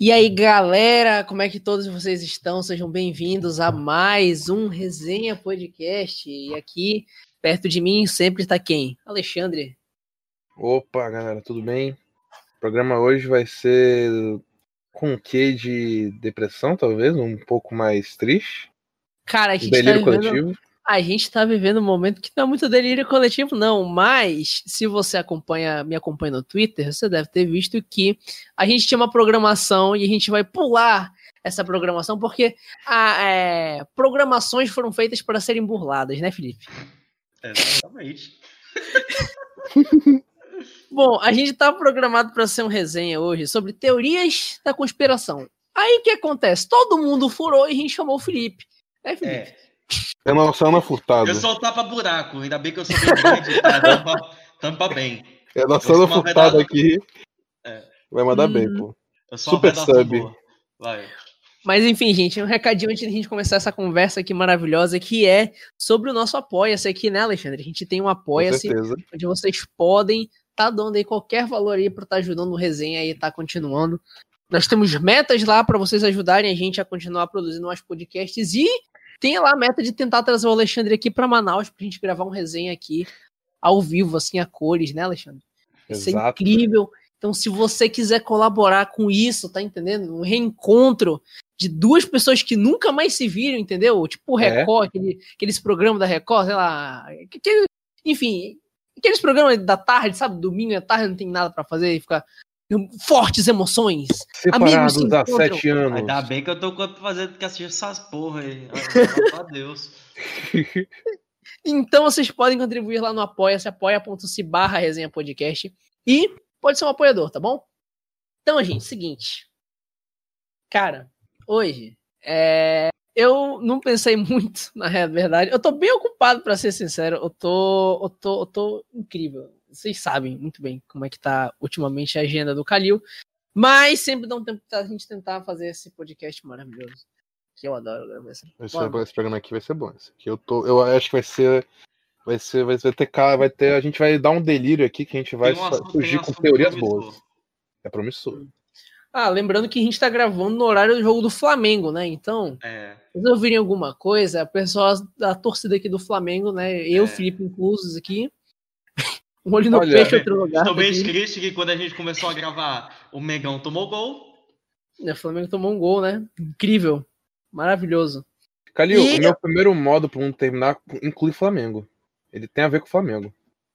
E aí, galera, como é que todos vocês estão? Sejam bem-vindos a mais um Resenha Podcast. E aqui, perto de mim, sempre está quem? Alexandre. Opa, galera, tudo bem? O programa hoje vai ser com um quê de depressão, talvez, um pouco mais triste. Cara, a gente Delírio tá vivendo... coletivo. A gente tá vivendo um momento que não é muito delírio coletivo, não, mas se você acompanha, me acompanha no Twitter, você deve ter visto que a gente tinha uma programação e a gente vai pular essa programação, porque a, é, programações foram feitas para serem burladas, né, Felipe? Exatamente. Bom, a gente tá programado para ser um resenha hoje sobre teorias da conspiração. Aí o que acontece? Todo mundo furou e a gente chamou o Felipe. É, Felipe? É. É nossa Ana Furtado. Eu sou o tapa-buraco, ainda bem que eu sou bem grande, tá? tampa, tampa bem. É nossa eu Ana uma Furtado vedada- aqui. É. Vai mandar Hum. bem, pô. Eu sou uma Super sub. boa. Vai. Mas enfim, gente, um recadinho antes de a gente começar essa conversa aqui maravilhosa, que é sobre o nosso Apoia-se aqui, né, Alexandre? A gente tem um Apoia-se, onde vocês podem tá dando aí qualquer valor aí para estar ajudando o resenha aí, tá continuando. Nós temos metas lá para vocês ajudarem a gente a continuar produzindo mais podcasts e tem lá a meta de tentar trazer o Alexandre aqui para Manaus pra gente gravar um resenha aqui ao vivo, assim, a cores, né, Alexandre? Isso é Exato. incrível. Então, se você quiser colaborar com isso, tá entendendo? Um reencontro de duas pessoas que nunca mais se viram, entendeu? Tipo o É. Record, aquele, aqueles programas da Record, sei lá. aquele- enfim, aqueles programas da tarde, sabe? Domingo à tarde não tem nada pra fazer e ficar fortes emoções. Amigos se Separados há sete anos. Ainda bem que eu tô quanto fazendo que assistir essas porra aí. Graças a Deus. Então vocês podem contribuir lá no apoia-se, apoia.se barra resenha podcast. E pode ser um apoiador, tá bom? Então, gente, seguinte. Cara, hoje, é, eu não pensei muito, na verdade. Eu tô bem ocupado, pra ser sincero. Eu tô, eu tô, eu tô incrível. Vocês sabem muito bem como é que tá ultimamente a agenda do Calil. Mas sempre dá um tempo pra gente tentar fazer esse podcast maravilhoso. Que eu adoro gravar essa. Esse, esse programa aqui vai ser bom. Esse aqui eu tô. Eu acho que vai ser. Vai ser. Vai, ter cara. Vai ter. A gente vai dar um delírio aqui que a gente vai um surgir com teorias promissor. boas. É promissor. Ah, lembrando que a gente tá gravando no horário do jogo do Flamengo, né? Então, É. se vocês ouvirem alguma coisa, o pessoal da torcida aqui do Flamengo, né? Eu, É. Felipe, inclusos aqui. Um olho no Olha, peixe, outro lugar. Estou bem triste que quando a gente começou a gravar, o Megão tomou gol. É, O Flamengo tomou um gol, né? Incrível. Maravilhoso. Calil, E- o meu primeiro modo pra não terminar inclui Flamengo. Ele tem a ver com o Flamengo.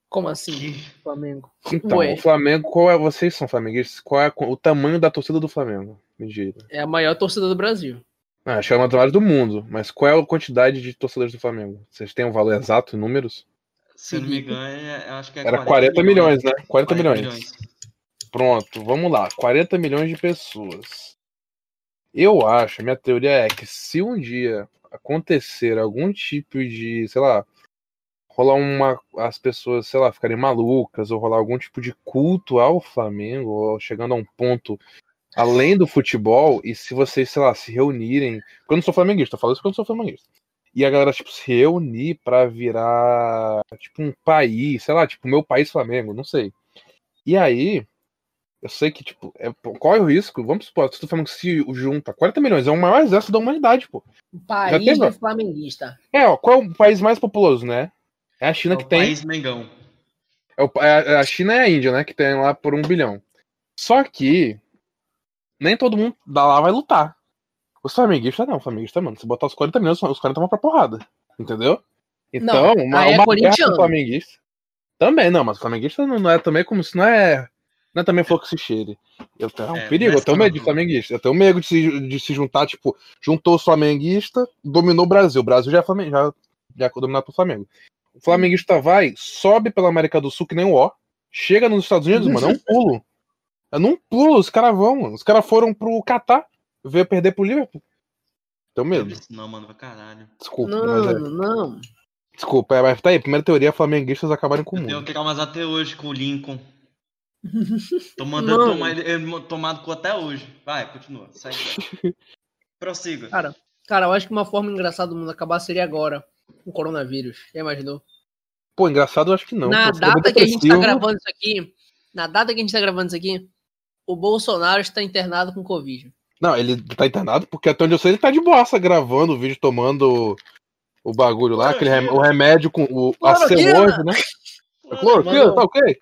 Como assim, Que- Flamengo? Então, Ué. o Flamengo, qual é. Vocês são flamenguistas? Qual é o tamanho da torcida do Flamengo? Me diga. É a maior torcida do Brasil. Ah, acho que é das maiores do mundo, mas qual é a quantidade de torcedores do Flamengo? Vocês têm um valor exato em números? Se eu não me engano, é- eu acho que é Era 40 milhões, né? 40 milhões. milhões. Pronto, vamos lá. 40 milhões de pessoas. Eu acho, minha teoria é que se um dia acontecer algum tipo de, sei lá, rolar uma. as pessoas, sei lá, ficarem malucas, ou rolar algum tipo de culto ao Flamengo, ou chegando a um ponto além do futebol, e se vocês, sei lá, se reunirem. Porque eu não sou flamenguista, eu falo isso porque eu sou flamenguista. E a galera, tipo, se reunir pra virar, tipo, um país, sei lá, tipo, meu país Flamengo, não sei. E aí, eu sei que, tipo, é, qual é o risco? Vamos supor, se o Flamengo se junta, 40 milhões, é o maior exército da humanidade, pô. Um país teve- do flamenguista. É, ó, qual é o país mais populoso, né? É a É China o que tem. país Mengão. É o- é a a China e a Índia, né? Que tem lá por um bilhão. Só que nem todo mundo da lá vai lutar. Os flamenguistas não, flamenguista, mano. Se botar os 40 milhões, os caras tomam pra porrada. Entendeu? Então, uma, aí é uma guerra flamenguista. Também, não, mas flamenguista não, não é também como se não é. Não é também flor que se cheire. Eu tenho, é um perigo, eu tenho medo de flamenguista. Eu tenho medo de se, de se juntar, tipo, juntou os flamenguistas, dominou o Brasil. O Brasil já é Flamengo, já, já é dominado pelo Flamengo. O flamenguista vai, sobe pela América do Sul, que nem o ó, chega nos Estados Unidos, mano, é um pulo. É num pulo, os caras vão, mano. Os caras foram pro Catar, veio perder pro Liverpool. Tenho medo. Não, mano, pra caralho. Desculpa, mas é. Não, não. Desculpa, é, mas tá aí. Primeira teoria, flamenguistas acabarem com o Eu tenho mundo. traumas até hoje com o Lincoln. Tô mandando tomar tomado com até hoje. Vai, continua. Vai. Prossiga. Cara, Cara, eu acho que uma forma engraçada do mundo acabar seria agora. Com o coronavírus. Já imaginou? Pô, engraçado eu acho que não. na pô, data que a gente tá gravando isso aqui, na data que a gente tá gravando isso aqui, O Bolsonaro está internado com Covid. Não, ele tá internado porque até onde eu sei ele tá de boassa gravando o vídeo, tomando o bagulho lá, aquele rem- o remédio com o celose, né? A cloroquina, Mano. tá ok?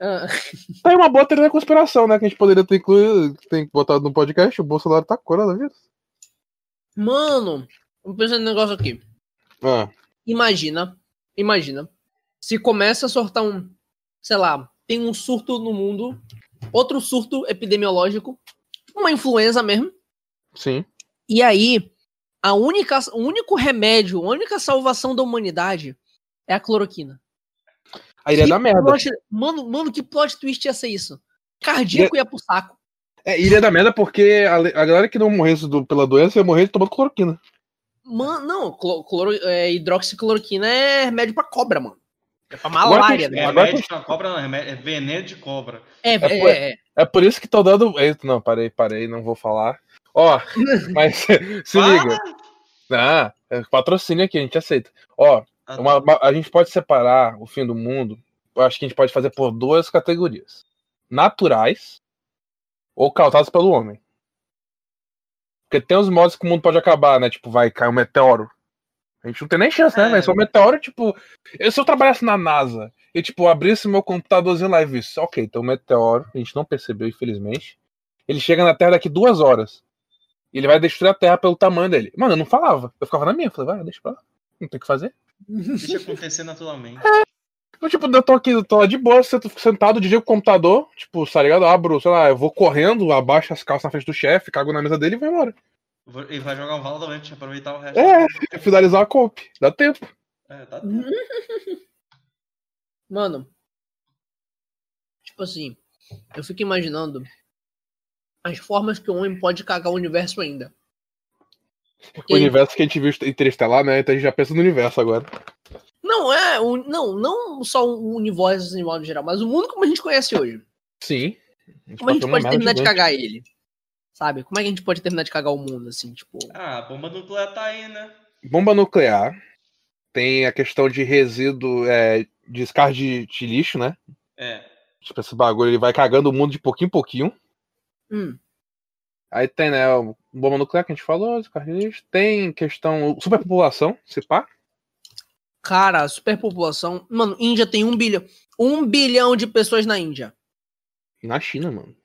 Ah, Tá aí uma boa teoria da conspiração, né? Que a gente poderia ter incluído, ter botado no podcast. O Bolsonaro tá coronavírus. Mano, vamos pensar num negócio aqui. Ah, Imagina, imagina, se começa a sortar um, sei lá, tem um surto no mundo, outro surto epidemiológico, uma influenza mesmo, sim. e aí a única, o único remédio, a única salvação da humanidade é a cloroquina. Aí iria Que dar merda. plot- mano, mano, que plot twist ia ser isso? Cardíaco ia pro saco. É, iria dar merda porque a, a galera que não morresse do- pela doença ia morrer tomando cloroquina. Mano, não, clo- cloro, é, hidroxicloroquina é remédio pra cobra, mano. É pra Agora malária, tem- né? É Agora remédio pra cobra, não, é remédio- é veneno de cobra. É, por- é, é. É por isso que tô dando. Eita, Não, parei, parei, não vou falar. Ó, mas se liga. Ah, é patrocínio aqui, a gente aceita. Ó, Ah, uma- uma- a gente pode separar o fim do mundo. Eu acho que a gente pode fazer por duas categorias: naturais ou causados pelo homem. Porque tem os modos que o mundo pode acabar, né? Tipo, vai cair um meteoro. A gente não tem nem chance, né? É. Mas se o meteoro, tipo. eu- Se eu trabalhasse na NASA e, tipo, abrisse meu computadorzinho lá e visse, ok, então o meteoro, a gente não percebeu, infelizmente. Ele chega na Terra daqui duas horas. E ele vai destruir a Terra pelo tamanho dele. Mano, eu não falava. Eu ficava na minha. Eu falei, vai, deixa pra lá. Não tem o que fazer. Deixa acontecer naturalmente. Eu, tipo, eu tô aqui, eu tô lá de boa, sentado, com o computador, tipo, tá ligado? Abro, sei lá, eu vou correndo, abaixo as calças na frente do chefe, cago na mesa dele e vou embora. E vai jogar um Valorant, aproveitar o resto. É, finalizar a comp. Dá tempo. É, tá Mano, tipo assim, eu fico imaginando as formas que o homem pode cagar o universo ainda. Porque O universo que a gente viu interestelar, né? Então a gente já pensa no universo agora. não é, o- não, não só o universo em modo geral, mas o mundo como a gente conhece hoje. Sim. Como a gente pode terminar de gigante. cagar ele? Sabe? Como é que a gente pode terminar de cagar o mundo assim, tipo? Ah, a bomba nuclear tá aí, né? Bomba nuclear. Tem a questão de resíduo, é, descarte de, de lixo, né? É. Tipo, esse bagulho, ele vai cagando o mundo de pouquinho em pouquinho. Hum, Aí tem, né, o bomba nuclear que a gente falou, descarte de lixo. Tem questão superpopulação, se pá. cara, superpopulação. Mano, Índia tem um bilhão, um bilhão de pessoas na Índia. Na China, mano.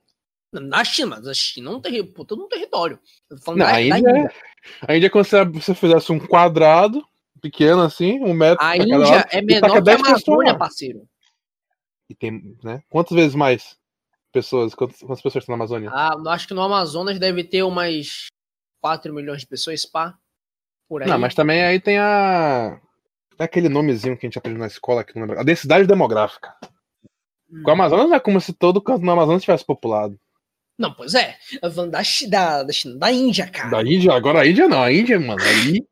Na China, mas a China é um, terri puta, um território. Eu tô falando Não, da- a da Índia, é- a Índia é como se você fizesse um quadrado pequeno assim, um metro A Índia lado, é e menor que a 10 pessoas Amazônia, parceiro. E tem, né? Quantas vezes mais pessoas? Quantas, quantas pessoas estão na Amazônia? Ah, acho que no Amazonas deve ter umas 4 milhões de pessoas, pá. Por aí. Não, mas também aí tem a. É aquele nomezinho que a gente aprendeu na escola que não lembro. A densidade demográfica. Hum. Com o Amazonas não é como se todo canto no Amazonas tivesse populado. Não, pois é. Da, da, da China, da Índia, cara. Da Índia, agora a Índia não. A Índia, mano, ali.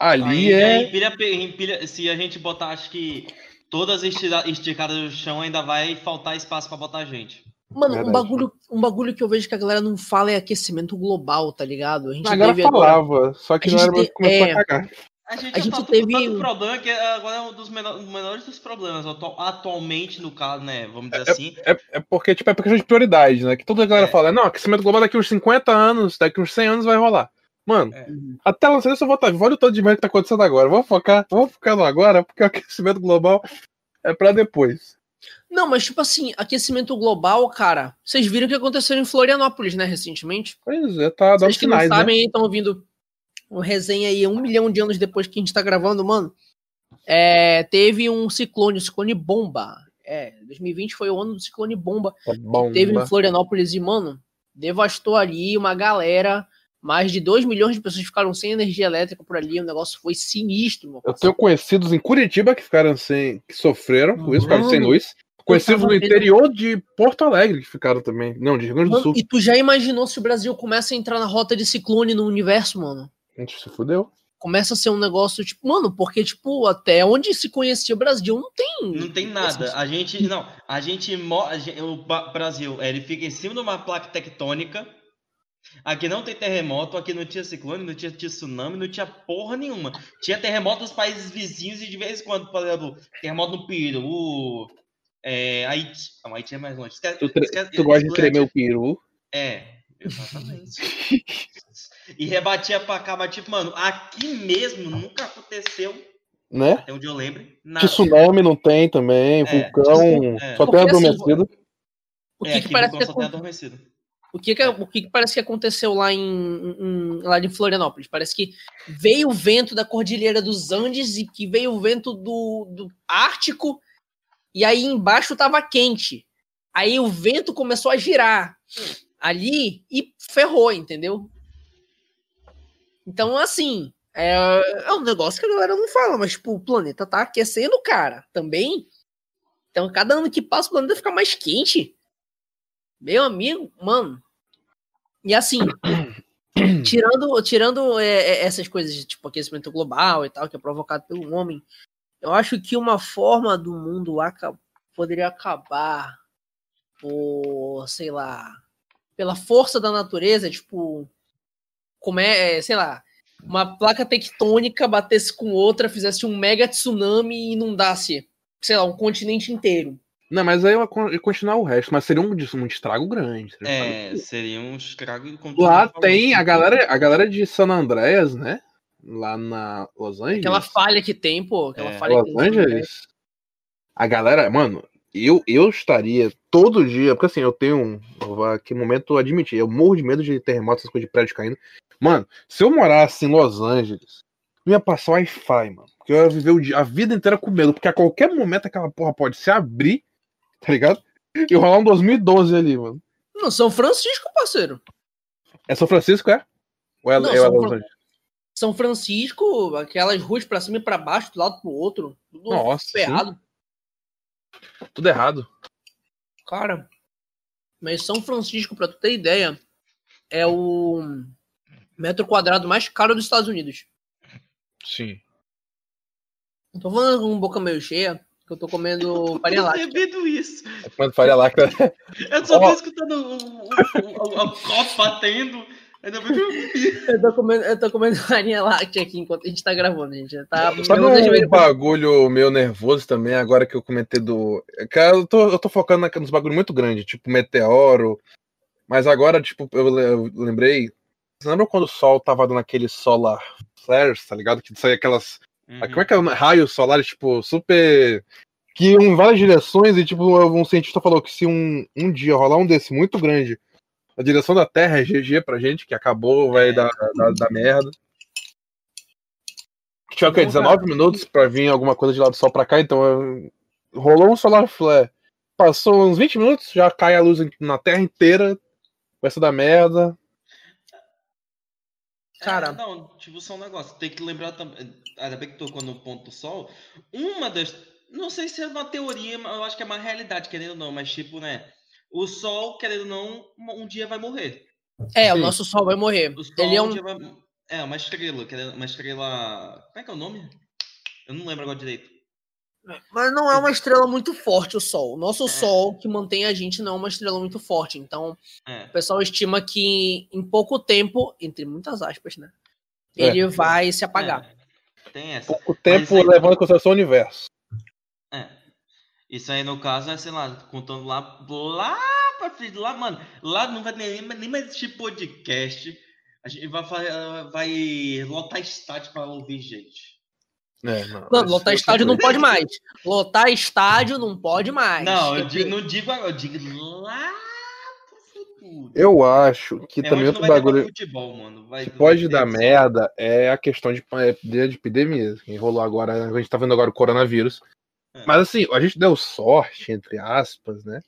Ali é. empilha- empilha- se a gente botar, acho que todas esticadas no chão, ainda vai faltar espaço pra botar gente. Mano, um bagulho, um bagulho que eu vejo que a galera não fala é aquecimento global, tá ligado? A gente Agora teve agora. falava, só que a não gente te- começou é. a cagar. A gente, A já gente tá teve tanto um- problema que agora é um dos menor- menores dos problemas. atu- Atualmente, no caso, né? Vamos dizer assim. É, é porque, tipo, é por questão de prioridade, né? Que toda a galera É. fala, não, aquecimento global daqui uns 50 anos, daqui uns 100 anos vai rolar. Mano, É. até lá, eu só vou estar. Olha o tanto de merda que tá acontecendo agora. Vamos focar, vamos focar no agora, porque o aquecimento global é pra depois. Não, mas tipo assim, aquecimento global, cara. Vocês viram o que aconteceu em Florianópolis, né, recentemente? Pois é, tá dando Vocês que não né? sabem, estão ouvindo um resenha aí um milhão de anos depois que a gente tá gravando, mano. É, teve um ciclone, um ciclone bomba. É, 2020 foi o ano do ciclone bomba. Tá que bom. teve em Florianópolis e, mano, devastou ali uma galera. Mais de 2 milhões de pessoas ficaram sem energia elétrica por ali. O negócio foi sinistro, meu Eu tenho conhecidos em Curitiba que ficaram sem. que sofreram com isso, ficaram sem luz. Conhecidos no vendo- interior de Porto Alegre que ficaram também. Não, de Rio Grande do Mano, Sul. e tu já imaginou se o Brasil começa a entrar na rota de ciclone no universo, mano? A gente se fudeu. Começa a ser um negócio, tipo, mano, porque, tipo, até onde se conhecia o Brasil não tem. Não tem nada. A gente. Não, a gente. O Brasil, ele fica em cima de uma placa tectônica. Aqui não tem terremoto, aqui não tinha ciclone, não tinha, tinha tsunami, não tinha porra nenhuma. Tinha terremoto nos países vizinhos e de vez em quando, por exemplo, terremoto no Peru, É, Haiti. Não, Haiti é mais longe. Esquece, Tu, tre- esquece- tu gosta de tremer o peru. É, exatamente. e rebatia pra cá, mas tipo, mano, aqui mesmo nunca aconteceu, Né? até onde eu lembre, nada. Tsunami não tem também, É, vulcão, é. só tem assim, adormecido. O que, é, parece que, o que, que, o que, que parece que aconteceu lá em, em- lá em Florianópolis? Parece que veio o vento da Cordilheira dos Andes e que veio o vento do, do Ártico e aí embaixo tava quente. Aí o vento começou a girar ali e ferrou, entendeu? Então, assim, é, é um negócio que a galera não fala, mas tipo, o planeta tá aquecendo, cara, também. Então, cada ano que passa, o planeta fica mais quente. Meu amigo, mano. E assim, tirando, tirando é, é, essas coisas de tipo aquecimento global e tal, que é provocado pelo homem, eu acho que uma forma do mundo aca- poderia acabar por, sei lá, pela força da natureza, tipo, como é, sei lá, uma placa tectônica batesse com outra, fizesse um mega tsunami e inundasse, sei lá, um continente inteiro. Não, mas aí eu ia continuar o resto, mas seria um, des- um estrago grande. seria um estrago É, seria um estrago. Lá tem a galera, a galera de San Andreas, né? Lá na Los Angeles. Aquela falha que tem, pô, aquela É. falha que Los tem. Angeles. A galera, mano, eu, eu estaria todo dia, porque assim, eu tenho um. Vou aqui no momento admitir, eu morro de medo de terremotos, essas coisas de prédio caindo. Mano, se eu morasse em Los Angeles, eu ia passar Wi-Fi, mano. Porque eu ia viver dia- a vida inteira com medo, porque a qualquer momento aquela porra pode se abrir, tá ligado? E rolar um 2012 ali, mano. No São Francisco, parceiro. É São Francisco, é? Ou é, Não, é São Los Fran- Angeles? São Francisco, aquelas ruas pra cima e pra baixo, do lado pro outro. Tudo Nossa, ferrado. Tudo errado. Cara, mas São Francisco, pra tu ter ideia, é o metro quadrado mais caro dos Estados Unidos. Sim. Não tô falando com boca meio cheia, que eu tô comendo farinha Eu tô láctea. bebendo isso. É quando faria lá, cara. Eu só tô Ó. escutando o, o, o, a copa batendo. Ainda bem que eu bebi. Eu tô comendo, eu tô comendo farinha láctea aqui enquanto a gente tá gravando, gente. Tá, Sabe meus um joelhos- bagulho meio nervoso também, agora que eu comentei do. Cara, eu tô, eu tô focando nos bagulhos muito grandes, tipo meteoro. Mas agora, tipo, eu lembrei. Você lembra quando o sol tava dando aquele solar flares, tá ligado? Que saía aquelas. Uhum. Como é que é? Raios solares, tipo, super. Que iam em várias direções, e tipo, um cientista falou que se um, um dia rolar um desse muito grande, a direção da Terra é GG pra gente, que acabou, vai É. dar, dar merda. Tinha o quê? Não, cara. 19 minutos pra vir alguma coisa de lá do sol pra cá, então eu- rolou um solar flare. Passou uns 20 minutos, já cai a luz na Terra inteira, começa a dar merda. Cara. É, não, tipo, só um negócio. Tem que lembrar também. Ainda bem que tocou no ponto do sol. Uma das. Não sei se é uma teoria, mas eu acho que é uma realidade, querendo ou não, mas tipo, né? O sol, querendo ou não, um dia vai morrer. É, o Sim. nosso sol vai morrer. O sol Ele é um um. dia vai. É, uma estrela, uma estrela. Como é que é o nome? Eu não lembro agora direito. Mas não é uma estrela muito forte o Sol. O nosso Sol que mantém a gente não é uma estrela muito forte. Então, É. o pessoal estima que em pouco tempo, entre muitas aspas, né? É. Ele vai se apagar. É, tem essa. Pouco tempo aí- levando em consideração o universo. É. Isso aí, no caso, é, sei lá, contando lá, lá pra frente, lá, mano, lá não vai nem, nem mais existir podcast. A gente vai, vai lotar estádio pra ouvir gente. É, não, Mano, esse- lotar estádio não pode mais. Lotar estádio não pode mais. Não, eu digo, não digo agora, eu digo lá. Eu acho que É, também não outro bagulho futebol, mano. Vai, que pode dar só- merda é a questão de, é, de epidemia que rolou agora. A gente tá vendo agora o coronavírus. É. Mas assim, a gente deu sorte, entre aspas, né?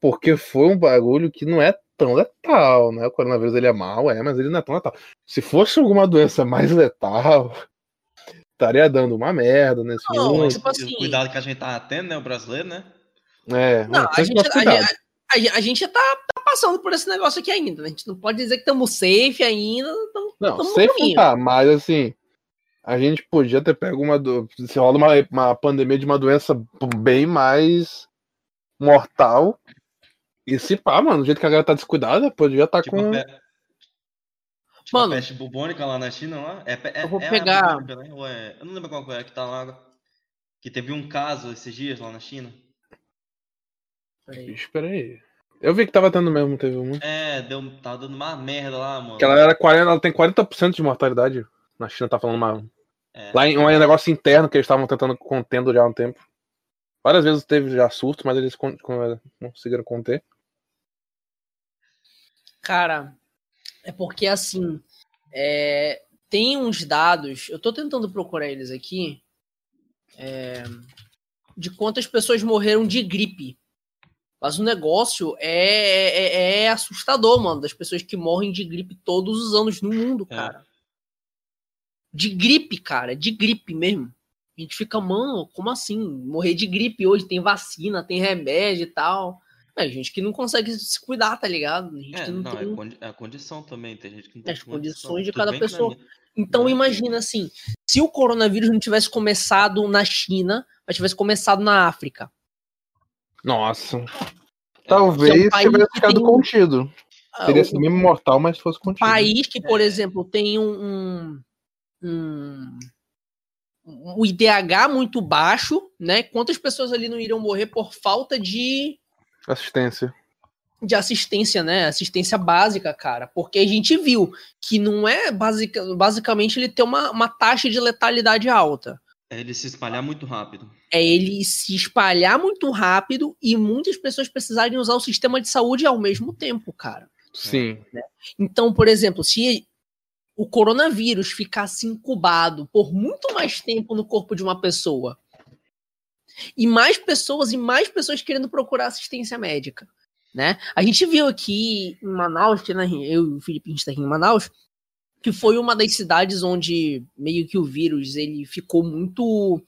Porque foi um bagulho que não é tão letal, né? O coronavírus ele é mal, é, mas ele não é tão letal. Se fosse alguma doença mais letal, estaria dando uma merda nesse Não, mundo. tipo assim- O cuidado que a gente tá tendo, né, o brasileiro, né? É, Não, a gente, a, a a gente tá, tá passando por esse negócio aqui ainda. né? A gente não pode dizer que estamos safe ainda. tamo- Não, tamo sem caminho. tá, mas assim, a gente podia ter pego uma. Do... Se rola uma, uma pandemia de uma doença bem mais mortal. E se pá, mano, do jeito que a galera tá descuidada, podia estar Tipo, com. a, pe... tipo Mano. a peste bubônica lá na China, lá. É, é, Eu vou é a pegar- bubônica, né? É- Eu não lembro qual é que tá lá. Que teve um caso esses dias lá na China. Peraí. Espera aí. Eu vi que tava tendo mesmo, teve muito. É, deu, tá dando uma merda lá, mano. Que ela, era 40, ela tem 40% de mortalidade. Na China tá falando uma. É. Lá em um negócio interno que eles estavam tentando contendo já há um tempo. Várias vezes teve já surto, mas eles con- con- conseguiram conter. Cara, é porque assim, é, tem uns dados, eu tô tentando procurar eles aqui, é, de quantas pessoas morreram de gripe. Mas o negócio é, é, é assustador, mano, das pessoas que morrem de gripe todos os anos no mundo, É. cara. De gripe, cara, de gripe mesmo. A gente fica, mano, como assim? Morrer de gripe hoje, tem vacina, tem remédio e tal. É, gente que não consegue se cuidar, tá ligado? Gente É, que não não, tem... é, condi- é a condição também. Tem gente que não tem As condição. condições de Tudo cada pessoa. Então Né? imagina assim, se o coronavírus não tivesse começado na China, mas tivesse começado na África. Nossa. Que Talvez é um tivesse ficado tem um- contido. Ah, Teria o- sido mesmo mortal, mas fosse contido. país que, por É. exemplo, tem um, um, um, um IDH muito baixo, né? Quantas pessoas ali não iriam morrer por falta de, Assistência. de assistência, né? Assistência básica, cara. Porque a gente viu que não é basic, basicamente ele ter uma, uma taxa de letalidade alta. É ele se espalhar muito rápido. É ele se espalhar muito rápido e muitas pessoas precisarem usar o sistema de saúde ao mesmo tempo, cara. Sim. Então, por exemplo, se o coronavírus ficasse incubado por muito mais tempo no corpo de uma pessoa, e mais pessoas e mais pessoas querendo procurar assistência médica, né? A gente viu aqui em Manaus, que né, eu e o Felipe a gente tá aqui em Manaus, que foi uma das cidades onde meio que o vírus ele ficou muito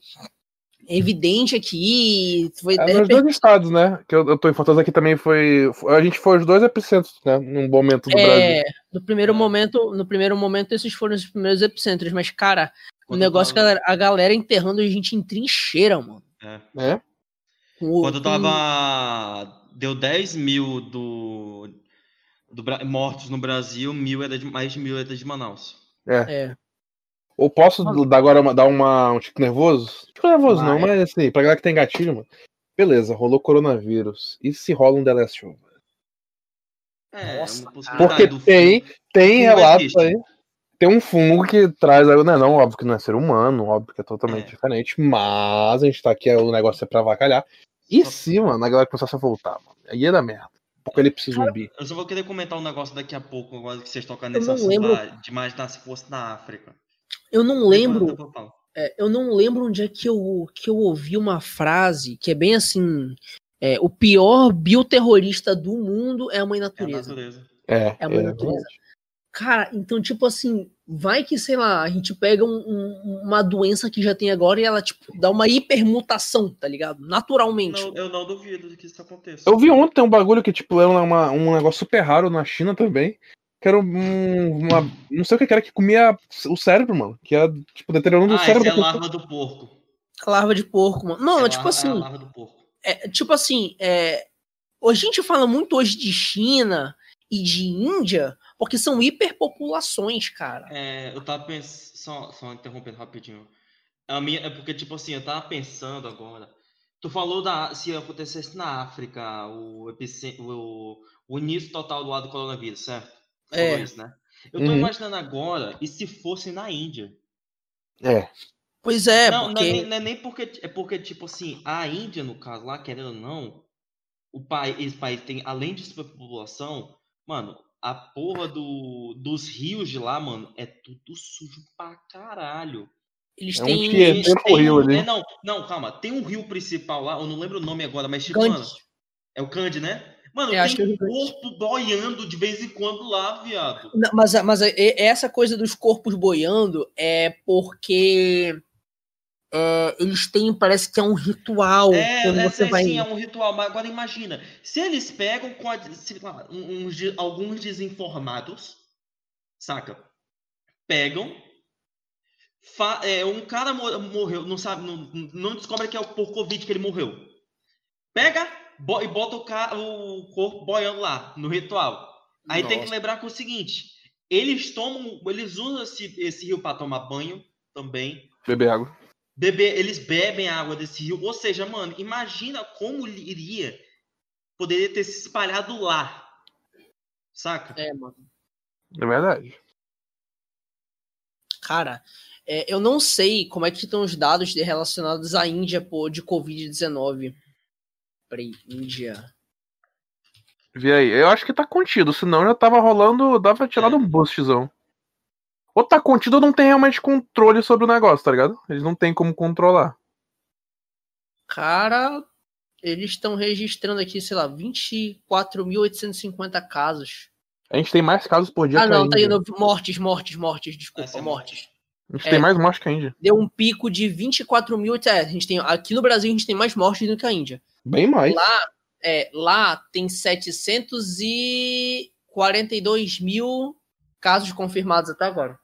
evidente aqui, foi É nos dois estados, né? Que eu, eu tô em Fortaleza aqui também foi. A gente foi os dois epicentros, né? Num momento do Brasil. É, no primeiro momento, no primeiro momento esses foram os primeiros epicentros, mas cara, o negócio é que a galera, a galera enterrando a gente em trincheira, mano. É. É. Com o- Quando tava. Deu 10 mil do, do mortos no Brasil, mil era de, mais de mil era de Manaus. É, Ou posso dar agora uma- dar uma, um tipo nervoso? Tipo nervoso não, Vai. mas assim, pra galera que tem gatilho, mano. Beleza, rolou coronavírus. E se rola um The Last of Us? É, Nossa, uma possibilidade Porque tem, tem relatos aí. Tem um fungo que traz. Não, é não, óbvio que não é ser humano, óbvio que é totalmente É. diferente. Mas a gente tá aqui, o negócio é pra avacalhar. E se, mano, a galera começasse a voltar, mano? Aí ia dar merda. Apocalipse zumbi. Eu só vou querer comentar um negócio daqui a pouco, agora que vocês tocam nesse assunto lembro. de imaginar se fosse na África. eu não lembro, é, eu não lembro onde é que eu, que eu ouvi uma frase que é bem assim, é, o pior bioterrorista do mundo é a mãe É a natureza. natureza. É, É uma natureza. Cara, então, tipo assim, vai que, sei lá, a gente pega um- um- uma doença que já tem agora e ela, tipo, dá uma hipermutação, tá ligado? Naturalmente. Não, eu não duvido que isso aconteça. Eu vi ontem um bagulho que, tipo, era uma- um negócio super raro na China também. Que era um, uma. Não sei o que era, que comia o cérebro, mano. Que ia, tipo, deteriorando o Ah, cérebro. essa é a larva do porco. A larva de porco, mano. Não, É é tipo larva- assim, É a larva do porco. é, tipo assim, é, a gente fala muito hoje de China e de Índia porque são hiperpopulações, cara. É, eu tava pensando. Só, só interrompendo rapidinho. A minha, é porque, tipo assim, eu tava pensando agora. Tu falou da, se acontecesse na África o, o, o início total do lado do coronavírus, certo? É. isso, né? Eu tô Uhum. imaginando agora, e se fosse na Índia? É. Pois é, não, não, é porque não é nem porque. É porque, tipo assim, a Índia, no caso lá, querendo ou não, o país, esse país tem, além de superpopulação, mano, a porra do, dos rios de lá, mano, é tudo sujo pra caralho. eles É um têm tier, eles têm um rio ali. É, não, não, calma. Tem um rio principal lá, eu não lembro o nome agora, mas tipo, mano, Gandhi. é o Cande, né? Mano, Eu acho tem que é corpo boiando de vez em quando lá, viado. Não, Mas, mas é- é- essa coisa dos corpos boiando é porque é, eles têm, parece que é um ritual É, quando né, você vai. sim, é um ritual, mas agora imagina, se eles pegam com a- sei lá, um- de- alguns desinformados, saca? Pegam, fa- é, um cara mo- morreu, não sabe, não, não descobre que é por Covid que ele morreu. Pega bo- e bota o, o corpo boiando lá, no ritual. Aí tem que Nossa. lembrar que é o seguinte, eles tomam, eles usam esse, esse rio para tomar banho também, Beber água. Beber, eles bebem a água desse rio. Ou seja, mano, imagina como iria poderia ter se espalhado lá. Saca? É, mano. É verdade. Cara, é, eu não sei como é que estão os dados de- relacionados à Índia, pô, de Covid-19. Peraí, Índia. Vê aí. Eu acho que tá contido, senão já tava rolando. Dava pra tirar É. um boostzão. Ou tá contido ou não tem realmente controle sobre o negócio, tá ligado? Eles não tem como controlar. Cara, eles estão registrando aqui, sei lá, 24.850 casos. A gente tem mais casos por dia Ah, que a não, tá Índia. indo mortes, mortes, mortes, desculpa, Essa é mortes. A gente É. tem mais morte que a Índia. Deu um pico de 24 mil. É, a gente tem, aqui no Brasil a gente tem mais mortes do que a Índia. Bem mais. Lá, é, lá tem 742 mil casos confirmados até agora.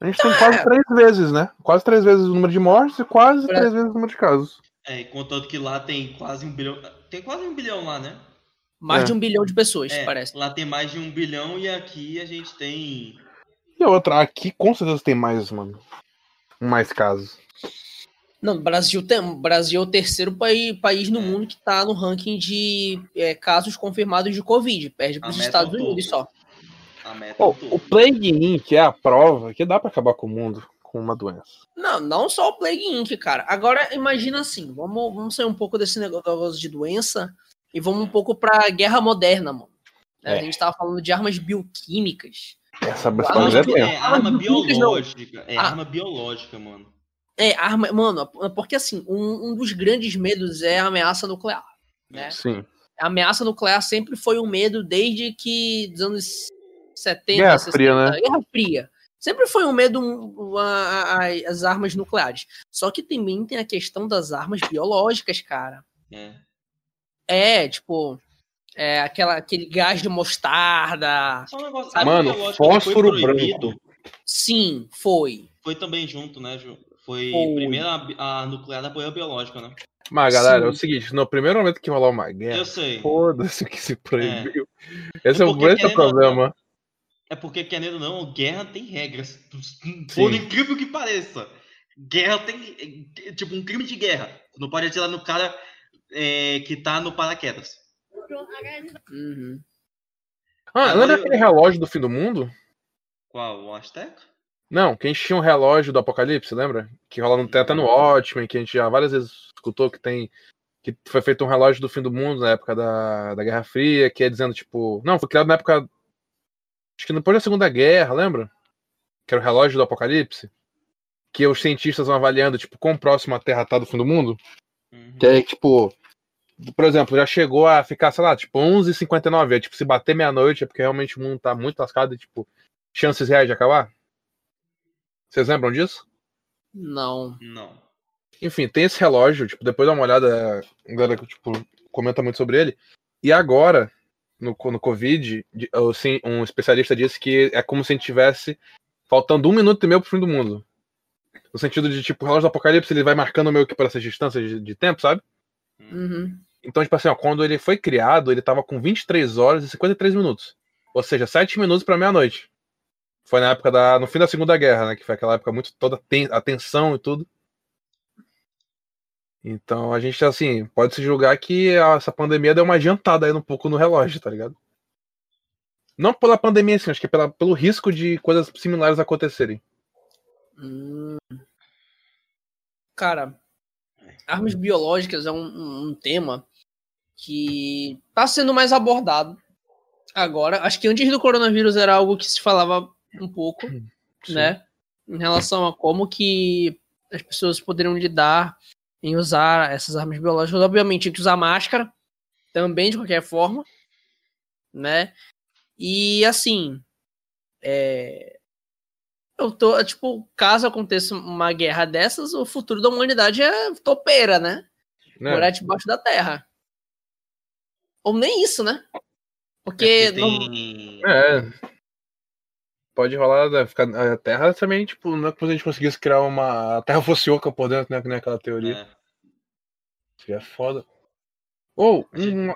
A gente tem quase três vezes, né? Quase três vezes o número de mortes e quase Pra- três vezes o número de casos. É, contanto que lá tem quase um bilhão. Tem quase um bilhão lá, né? Mais É. de um bilhão de pessoas, É, parece. lá tem mais de um bilhão e aqui a gente tem. E a outra, aqui com certeza tem mais, mano. Mais casos. Não, o Brasil, tem, Brasil é o terceiro país, país no mundo que tá no ranking de é, casos confirmados de Covid. Perde para os Estados é o Unidos só. A meta é o. Plague Inc. é a prova que dá pra acabar com o mundo com uma doença. Não, não só o Plague Inc., cara. Agora, imagina assim, vamos, vamos sair um pouco desse negócio de doença e vamos um pouco pra guerra moderna, mano. É. A gente tava falando de armas bioquímicas. Essa Ah, bagulho mas é tenso. É arma biológica. É Ah. arma biológica, mano. É, arma. Mano, porque assim, um, um dos grandes medos é a ameaça nuclear. Né? Sim. A ameaça nuclear sempre foi um medo desde que dos anos 70, Guerra 60, Fria, né? Guerra Fria. Sempre foi um medo um, a- a- as armas nucleares. Só que também tem a questão das armas biológicas, cara. É. É, tipo, é, aquela, aquele gás de mostarda. Só um negócio. Sabe, Mano, fósforo proibido, branco. Sim, foi. Foi também junto, né, Ju? Foi Foi. primeiro a, a nuclear, depois a biológica, né? Mas, galera, é o Sim. seguinte, no primeiro momento que rolar uma guerra, foda-se o que se proibiu. Esse é, o porque, grande problema. É porque, querendo ou não, guerra tem regras. Por incrível que pareça. Guerra tem. Tipo, um crime de guerra. Não pode atirar no cara é, que tá no paraquedas. Uhum. Ah, lembra eu- aquele relógio do fim do mundo? Qual? O Azteca? Não, que a gente tinha um relógio do Apocalipse, lembra? Que rola no, tem até no Watchmen, que a gente já várias vezes escutou que tem. Que foi feito um relógio do fim do mundo na época da, da Guerra Fria, que é dizendo, tipo. Não, foi criado na época. Acho que depois da Segunda Guerra, lembra? Que era o relógio do Apocalipse. Que os cientistas vão avaliando, tipo, quão próximo a Terra tá do fim do mundo. Uhum. Que aí, tipo. Por exemplo, já chegou a ficar, sei lá, tipo, 11h59. É, tipo, se bater meia-noite é porque realmente o mundo tá muito lascado e, tipo, chances reais de acabar. Vocês lembram disso? Não. Não. Enfim, tem esse relógio, tipo, depois dá uma olhada, a galera, tipo, comenta muito sobre ele. E agora, no, no Covid, assim, um especialista disse que é como se a gente tivesse faltando um minuto e meio pro fim do mundo. No sentido de, tipo, o relógio do apocalipse, ele vai marcando meio que por essas distâncias de, de tempo, sabe? Uhum. Então, tipo assim, ó, quando ele foi criado, ele tava com 23 horas e 53 minutos. Ou seja, 7 minutos pra meia-noite. Foi na época da. no fim da Segunda Guerra, né? Que foi aquela época muito toda ten, a tensão e tudo. Então a gente, assim, pode se julgar que essa pandemia deu uma adiantada aí um pouco no relógio, tá ligado? Não pela pandemia, assim, acho que é pela, pelo risco de coisas similares acontecerem. Hum. Cara, armas biológicas é um, um- um tema que tá sendo mais abordado agora. Acho que antes do coronavírus era algo que se falava um pouco, Sim. né? Em relação a como que as pessoas poderiam lidar em usar essas armas biológicas. Obviamente, tinha que usar máscara, também de qualquer forma, né? E assim, é, eu tô, tipo, caso aconteça uma guerra dessas, o futuro da humanidade é topeira, né? Né? Morar debaixo da terra. Ou nem isso, né? Porque É porque não- tem... É. Pode rolar, né, ficar, a Terra também, tipo, não é como se a gente conseguisse criar uma. A Terra fosse oca por dentro, né? Que nem aquela teoria. É. Seria foda. Ou, um.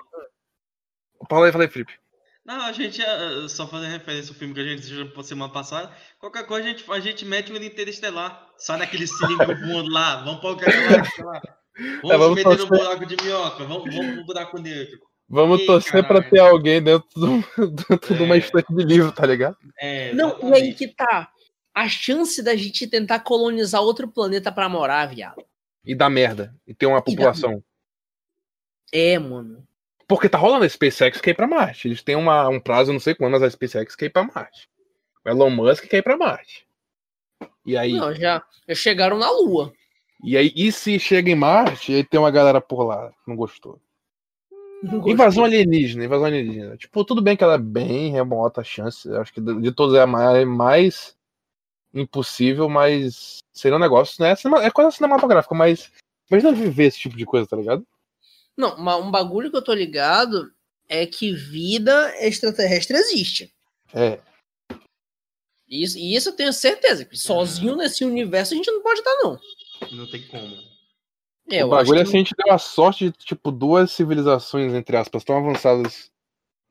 Fala aí, fala aí, Felipe. Não, a gente, eh, só fazendo referência ao filme que a gente assistiu semana passada, qualquer coisa a gente, a gente mete um interestelar. Sai daquele cilindro voando lá, vamos para o galáxia lá. Vamos, É, vamos meter no buraco de minhoca, vamos, vamos pro buraco negro. Vamos Ih, torcer pra caralho. ter alguém dentro, do, dentro de uma É. estante de livro, tá ligado? É, Não, e aí que tá. A chance da gente tentar colonizar outro planeta pra morar, viado. E dá merda. E ter uma população. É, mano. Porque tá rolando a SpaceX quer ir pra Marte. Eles têm uma, um prazo, não sei quando, mas a SpaceX quer ir pra Marte. O Elon Musk quer ir pra Marte. E aí, Não, já, já chegaram na Lua. e aí, e se chega em Marte e aí tem uma galera por lá que não gostou? Invasão alienígena, invasão alienígena. Tipo, tudo bem que ela é bem remota a chance. Acho que de todos é a mais, mais impossível, mas seria um negócio, né? É coisa cinematográfica, mas imagina viver esse tipo de coisa, tá ligado? Não, um bagulho que eu tô ligado é que vida extraterrestre existe. É. Isso, e isso eu tenho certeza. Que sozinho nesse universo a gente não pode estar, não. Não tem como. É, o bagulho é que- assim, a gente deu a sorte de, tipo, duas civilizações, entre aspas, tão avançadas.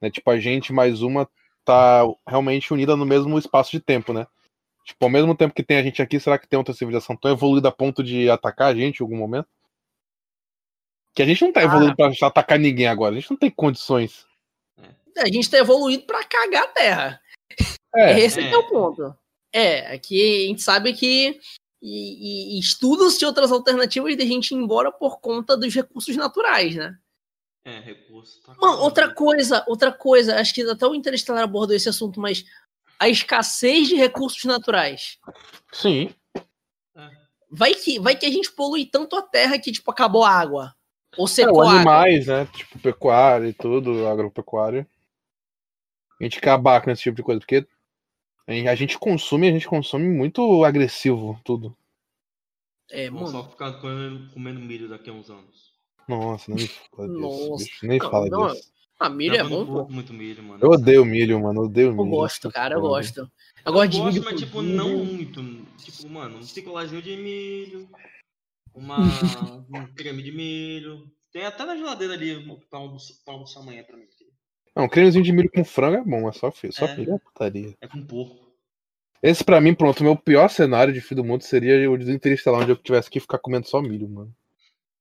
Né? Tipo, a gente mais uma tá realmente unida no mesmo espaço de tempo, né? Tipo, ao mesmo tempo que tem a gente aqui, será que tem outra civilização tão evoluída a ponto de atacar a gente em algum momento? Que a gente não tá Ah. evoluindo pra atacar ninguém agora, a gente não tem condições. A gente tá evoluído pra cagar a Terra. É, Esse É. que é o ponto. É, aqui a gente sabe que e, e- e estudam-se outras alternativas de a gente ir embora por conta dos recursos naturais, né? É, recurso. Tá Mano, outra coisa, outra coisa, acho que até o Interestelar abordou esse assunto, mas a escassez de recursos naturais. sim. Vai que, vai que a gente polui tanto a terra que, tipo, acabou a água. Ou É, secou água. animais, né? Tipo, pecuária e tudo, agropecuária. A gente acabar com esse tipo de coisa, porque a gente- consome, a gente consome muito agressivo tudo. É, Vamos mano. só ficar comendo, comendo milho daqui a uns anos. Nossa, nem fala disso. Nossa. bicho, nem Não, fala não, disso. A milho é não bom, pô. muito milho, mano. Eu odeio milho, mano. Eu odeio milho. Eu gosto, cara, eu gosto. Eu Eu gosto de milho mas tipo, cozido. não muito. Tipo, mano, um picoladinho de milho, uma, um creme de milho. Tem até na geladeira ali pra almoçar, pra almoçar amanhã pra mim. Não, cremezinho de milho com frango é bom, é só filho. Só É. milho é putaria. É com porco. Esse pra mim, pronto, o meu pior cenário de fim do mundo seria o de Interestelar, onde eu tivesse que ficar comendo só milho, mano.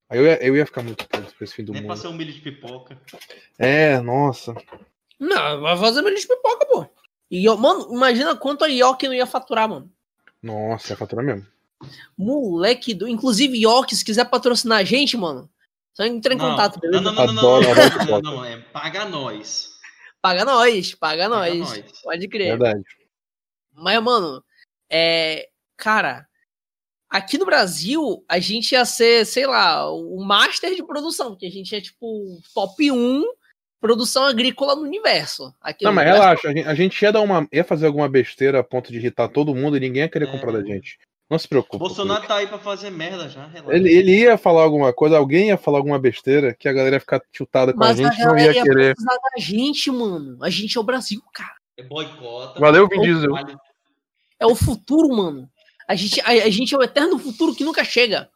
Aí eu ia, eu ia ficar muito puto com esse fim do Nem mundo. ser um milho de pipoca. É, nossa. Não, vai fazer milho de pipoca, pô. E, eu- mano, imagina quanto a Yoki não ia faturar, mano. Nossa, é fatura mesmo. Moleque do. Inclusive, Yoki, se quiser patrocinar a gente, mano, só entrar em Não, contato, Não, beleza? não, não, não, não, não, não, pipoca. não, não, é paga nós. Paga nós, paga Paga nós. nós. Pode crer. Verdade. Mas, mano, é. Cara, aqui no Brasil, a gente ia ser, sei lá, o master de produção, que a gente é, tipo, top 1 produção agrícola no universo. Aqui Não, no mas universo. relaxa, a gente, a gente ia dar uma. ia fazer alguma besteira a ponto de irritar todo mundo e ninguém ia querer É. comprar da gente. Não se preocupe. Bolsonaro tá aí pra fazer merda já, relaxa. Ele, ele ia falar alguma coisa, alguém ia falar alguma besteira que a galera ia ficar tiltada com Mas a a gente e não ia ia querer. precisar da gente, mano. A gente é o Brasil, cara. É boicota. Valeu, Vin Diesel. É o futuro, mano. A gente, a, a gente é o eterno futuro que nunca chega. Tá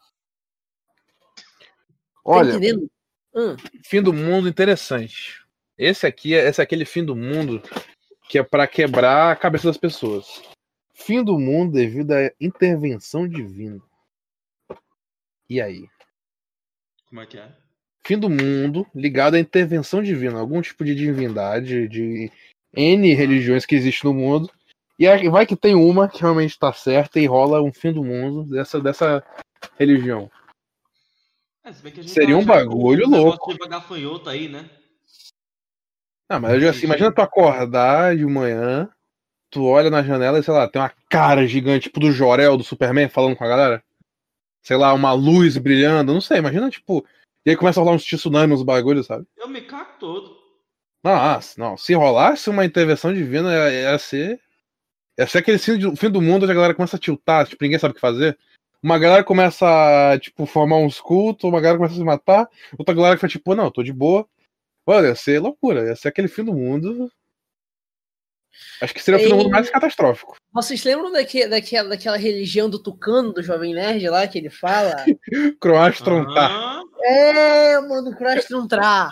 Olha, entendendo? Hum, fim do mundo interessante. Esse aqui é esse é aquele fim do mundo que é pra quebrar a cabeça das pessoas. Fim do mundo devido à intervenção divina. E aí? Como é que é? Fim do mundo ligado à intervenção divina, algum tipo de divindade, de N religiões que existe no mundo. E aí vai que tem uma que realmente tá certa e rola um fim do mundo dessa, dessa religião. É, Seria tá um bagulho um louco. gafanhoto aí, né? Ah, mas eu digo assim, imagina tu acordar de manhã, tu olha na janela e, sei lá, tem uma cara gigante, tipo do Jorel, do Superman, falando com a galera. Sei lá, uma luz brilhando, não sei, imagina, tipo. E aí começa a rolar uns tsunami, uns bagulhos, sabe? Eu me cago todo. Nossa, não, se rolasse uma intervenção divina, ia, ia ser. Ia ser aquele fim, de- fim do mundo onde a galera começa a tiltar, tipo, ninguém sabe o que fazer. Uma galera começa a, tipo, formar uns cultos, uma galera começa a se matar, outra galera que fala, tipo, não, tô de boa. Olha, ia ser loucura, ia ser aquele fim do mundo. Acho que seria o fim do mundo mais catastrófico. vocês lembram daque, daquela, daquela religião do Tucano, do Jovem Nerd lá, que ele fala? Croastron tá. Ah, é, mano, Crash Tra.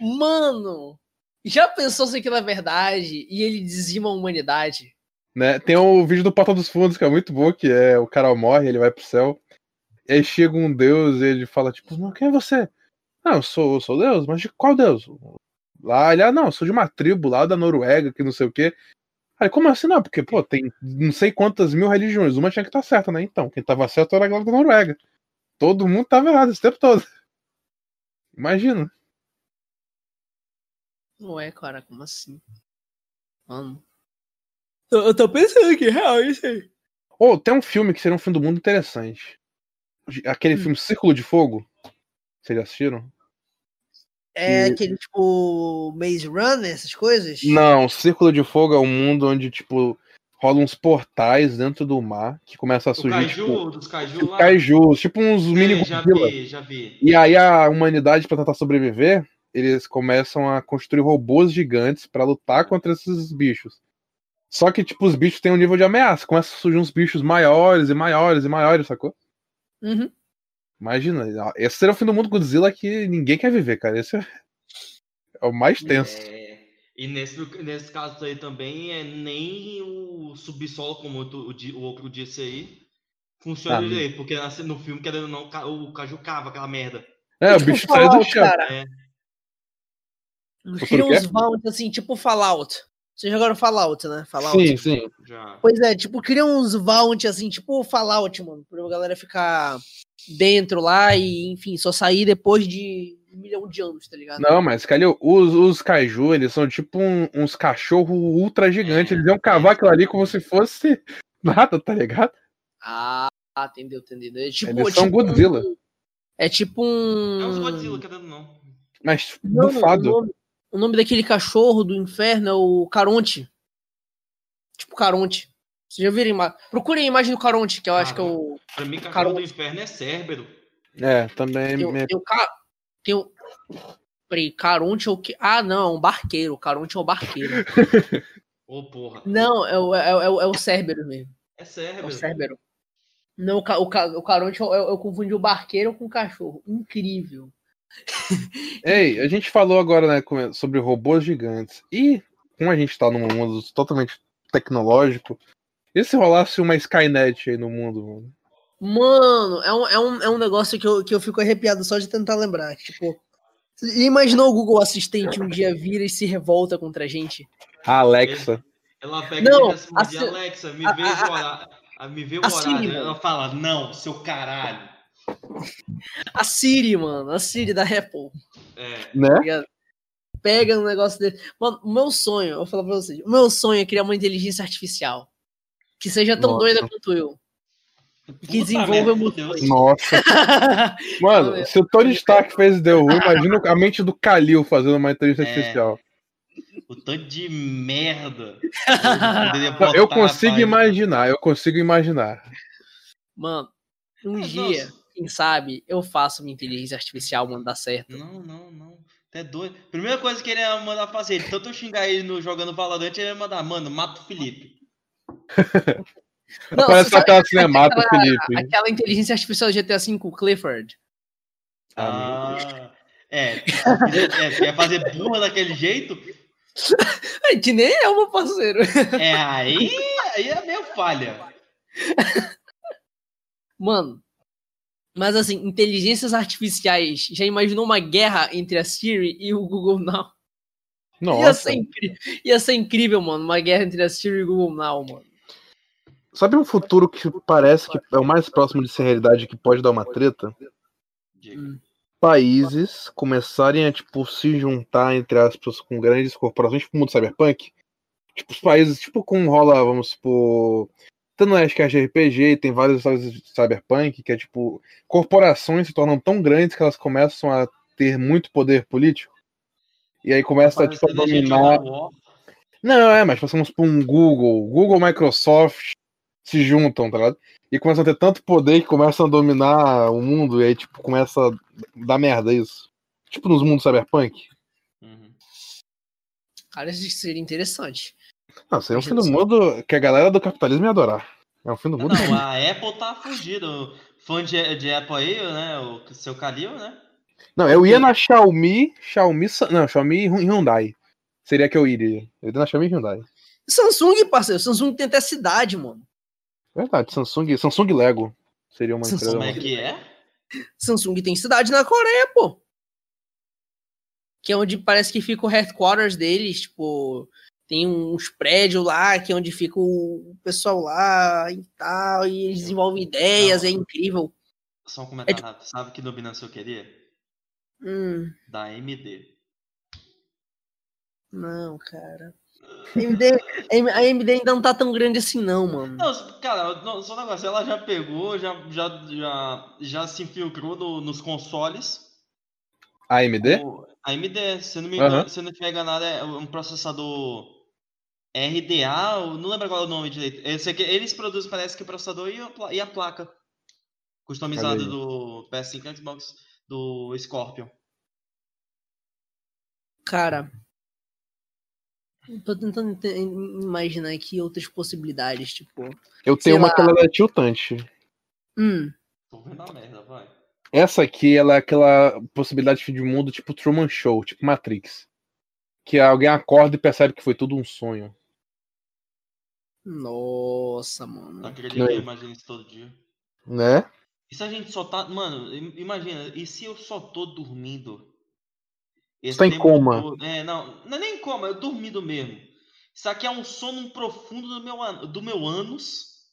Mano, já pensou se aquilo é verdade e ele dizima a humanidade? Né? Tem o vídeo do Porta dos Fundos, que é muito bom, que é o cara morre, ele vai pro céu. E aí chega um deus e ele fala, tipo, não, quem é você? Não, eu sou, eu sou Deus, mas de qual Deus? Lá, ele, ah, não, eu sou de uma tribo lá da Noruega, que não sei o quê. Aí, como assim não? Porque, pô, tem não sei quantas mil religiões. Uma tinha que estar certa, né? Então, quem tava certo era a galera da Noruega. Todo mundo tava errado esse tempo todo. Imagina. Ué, cara, como assim? Mano. Eu, eu tô pensando aqui, real, isso aí. Ou tem um filme que seria um fim do mundo interessante. Aquele Hum. filme Círculo de Fogo. Vocês já assistiram? É E- aquele tipo Maze Runner, essas coisas? Não, Círculo de Fogo é um mundo onde, tipo, rola uns portais dentro do mar que começa a O surgir, Kaiju, tipo, dos Kaiju tipo lá. kaijus, tipo uns mini É, já Godzilla. vi, já vi. E aí a humanidade, pra tentar sobreviver, eles começam a construir robôs gigantes pra lutar contra esses bichos. Só que, tipo, os bichos têm um nível de ameaça. Começa a surgir uns bichos maiores e maiores e maiores, sacou? Uhum. Imagina, esse seria o fim do mundo Godzilla que ninguém quer viver, cara. Esse é, é o mais tenso. É, e nesse, nesse caso aí também é nem o subsolo, como o, di- o outro disse aí, funciona Ah, direito, porque no filme, querendo ou não, o Caju cava aquela merda. É, o bicho saiu do chão. cara. É. Uns vault assim, tipo Fallout. Vocês jogaram Fallout, né? Fallout. Sim, sim. Já. Pois é, tipo, cria uns vault assim, tipo Fallout, mano. Pra galera ficar dentro lá e, enfim, só sair depois de um milhão de anos, tá ligado? Não, mas, Calil, os, os kaiju, eles são tipo um- uns cachorros ultra gigantes. Eles iam cavar aquilo ali como se fosse nada, tá ligado? Ah, entendeu, entendeu. É tipo, Eles é são tipo Godzilla. um- é tipo um. É os Godzilla, querendo ou não. Mas Não, bufado. O nome, o nome daquele cachorro do inferno é o Caronte. Tipo Caronte. Vocês já viram? a ima- Procurem a imagem do Caronte, que eu acho que é o. Pra mim, cachorro Caramba. do inferno é Cérbero. É, também. Tem, o- me- tem o ca... tem o. Peraí, Caronte é o que. Ah, não, é um barqueiro. Caronte é o barqueiro. Ô, porra. não, é o, é, é, o- é o Cérbero mesmo. É É o Cérbero. Cérbero. Não, o, o, o Caronte eu, eu, eu confundi o barqueiro com o cachorro. Incrível. Ei, a gente falou agora né, sobre robôs gigantes. E, como a gente tá num mundo totalmente tecnológico, e se rolasse uma Skynet aí no mundo, mano? Mano, é um, é um, é um negócio que eu, que eu fico arrepiado só de tentar lembrar. Tipo, imaginou o Google Assistente um dia vira e se revolta contra a gente? A Alexa. Ela pega Não, e diz assim, Alexa, me a- vê a- Me vê o horário. Ela fala, não, seu caralho. A Siri, mano, a Siri da Apple. É. Né? tá? Pega um negócio dele. Mano, o meu sonho, eu vou falar pra vocês, o meu sonho é criar uma inteligência artificial que seja tão Nossa. doida quanto eu. E que desenvolva Deus. Nossa. Mano, se o Tony Stark fez deu imagina a mente do Kalil fazendo uma inteligência É. artificial. O tanto de merda. Eu, eu consigo imaginar, eu consigo imaginar. Mano, um Mas, dia, nossa. Quem sabe, eu faço minha inteligência artificial, mano, dar certo. Não, não, não. Até doido. Primeira coisa que ele ia mandar fazer, ele tanto eu xingar ele no jogando Valorant, ele ia mandar, mano, mata o Felipe. Não, Parece sabe aquela cinemata, aquela- Felipe. Aquela inteligência artificial do GTA V, o Clifford. Ah, é. É, quer fazer burra daquele jeito? Ai, que nem é, meu parceiro. É, aí, aí é meio falha. Mano, mas assim, inteligências artificiais, já imaginou uma guerra entre a Siri e o Google Now? Ia Nossa. ser, incri- ia ser incrível, mano, uma guerra entre a Siri e o Google Now, mano. Sabe um futuro que parece que é o mais próximo de ser realidade que pode dar uma treta? Diga. Países começarem a, tipo, se juntar, entre aspas, com grandes corporações, tipo o mundo cyberpunk. Tipo, os países, tipo, como rola, vamos supor. Tanto é, acho que é RPG, tem vários histórias de cyberpunk, que é tipo, corporações se tornam tão grandes que elas começam a ter muito poder político. E aí começa tipo, a Parecendo gente dominar. Não, é, mas passamos por um Google, Google, Microsoft se juntam, tá ligado? E começam a ter tanto poder que começam a dominar o mundo, e aí, tipo, começa a dar merda isso. Tipo nos mundos cyberpunk. Uhum. Cara, isso seria interessante. Não, seria um fim do mundo que a galera do capitalismo ia adorar. É um fim do mundo. Não, a Apple tá fugindo. Fã de, de Apple aí, né? O seu Calil, né? Não, eu ia na Xiaomi, Xiaomi, não, Xiaomi e Hyundai. Seria que eu iria. Eu iria na Xiaomi e Hyundai. Samsung, parceiro, Samsung tem até cidade, mano. Verdade, Samsung, Samsung Lego seria uma Samsung empresa. Como é que é? Samsung tem cidade na Coreia, pô. que é onde parece que fica o headquarters deles, tipo, tem uns prédios lá, que é onde fica o pessoal lá e tal, e eles desenvolvem ideias, Não. é incrível. Só um comentário tipo- rápido. Sabe que dominância eu queria? Hum, Da AMD. não, cara. A AMD, a AMD ainda não tá tão grande assim, não, mano. Não, cara, não, só um negócio, ela já pegou, já, já, já, já se infiltrou no- nos consoles. AMD? O- AMD, se eu não me engano, se eu não estiver enganado, é um processador RDA, eu não lembro qual é o nome direito. Eu sei que eles produzem, parece que o processador e a, pla- a placa customizada do PS5 e Xbox do Scorpion. Cara, tô tentando imaginar aqui outras possibilidades, tipo. Eu tenho uma que ela é tiltante. Hum, Tô vendo a merda, vai. Essa aqui, ela é aquela possibilidade de fim de mundo tipo Truman Show, tipo Matrix. Que alguém acorda e percebe que foi tudo um sonho. nossa, Não mano. acredito Não que é? eu imagino isso todo dia. Né? E se a gente só tá. Mano, im- imagina, e se eu só tô dormindo? Esse tá em coma. todo- É, não, não é nem em coma, eu dormindo mesmo. Isso aqui é um sono profundo do meu, an- do meu ânus.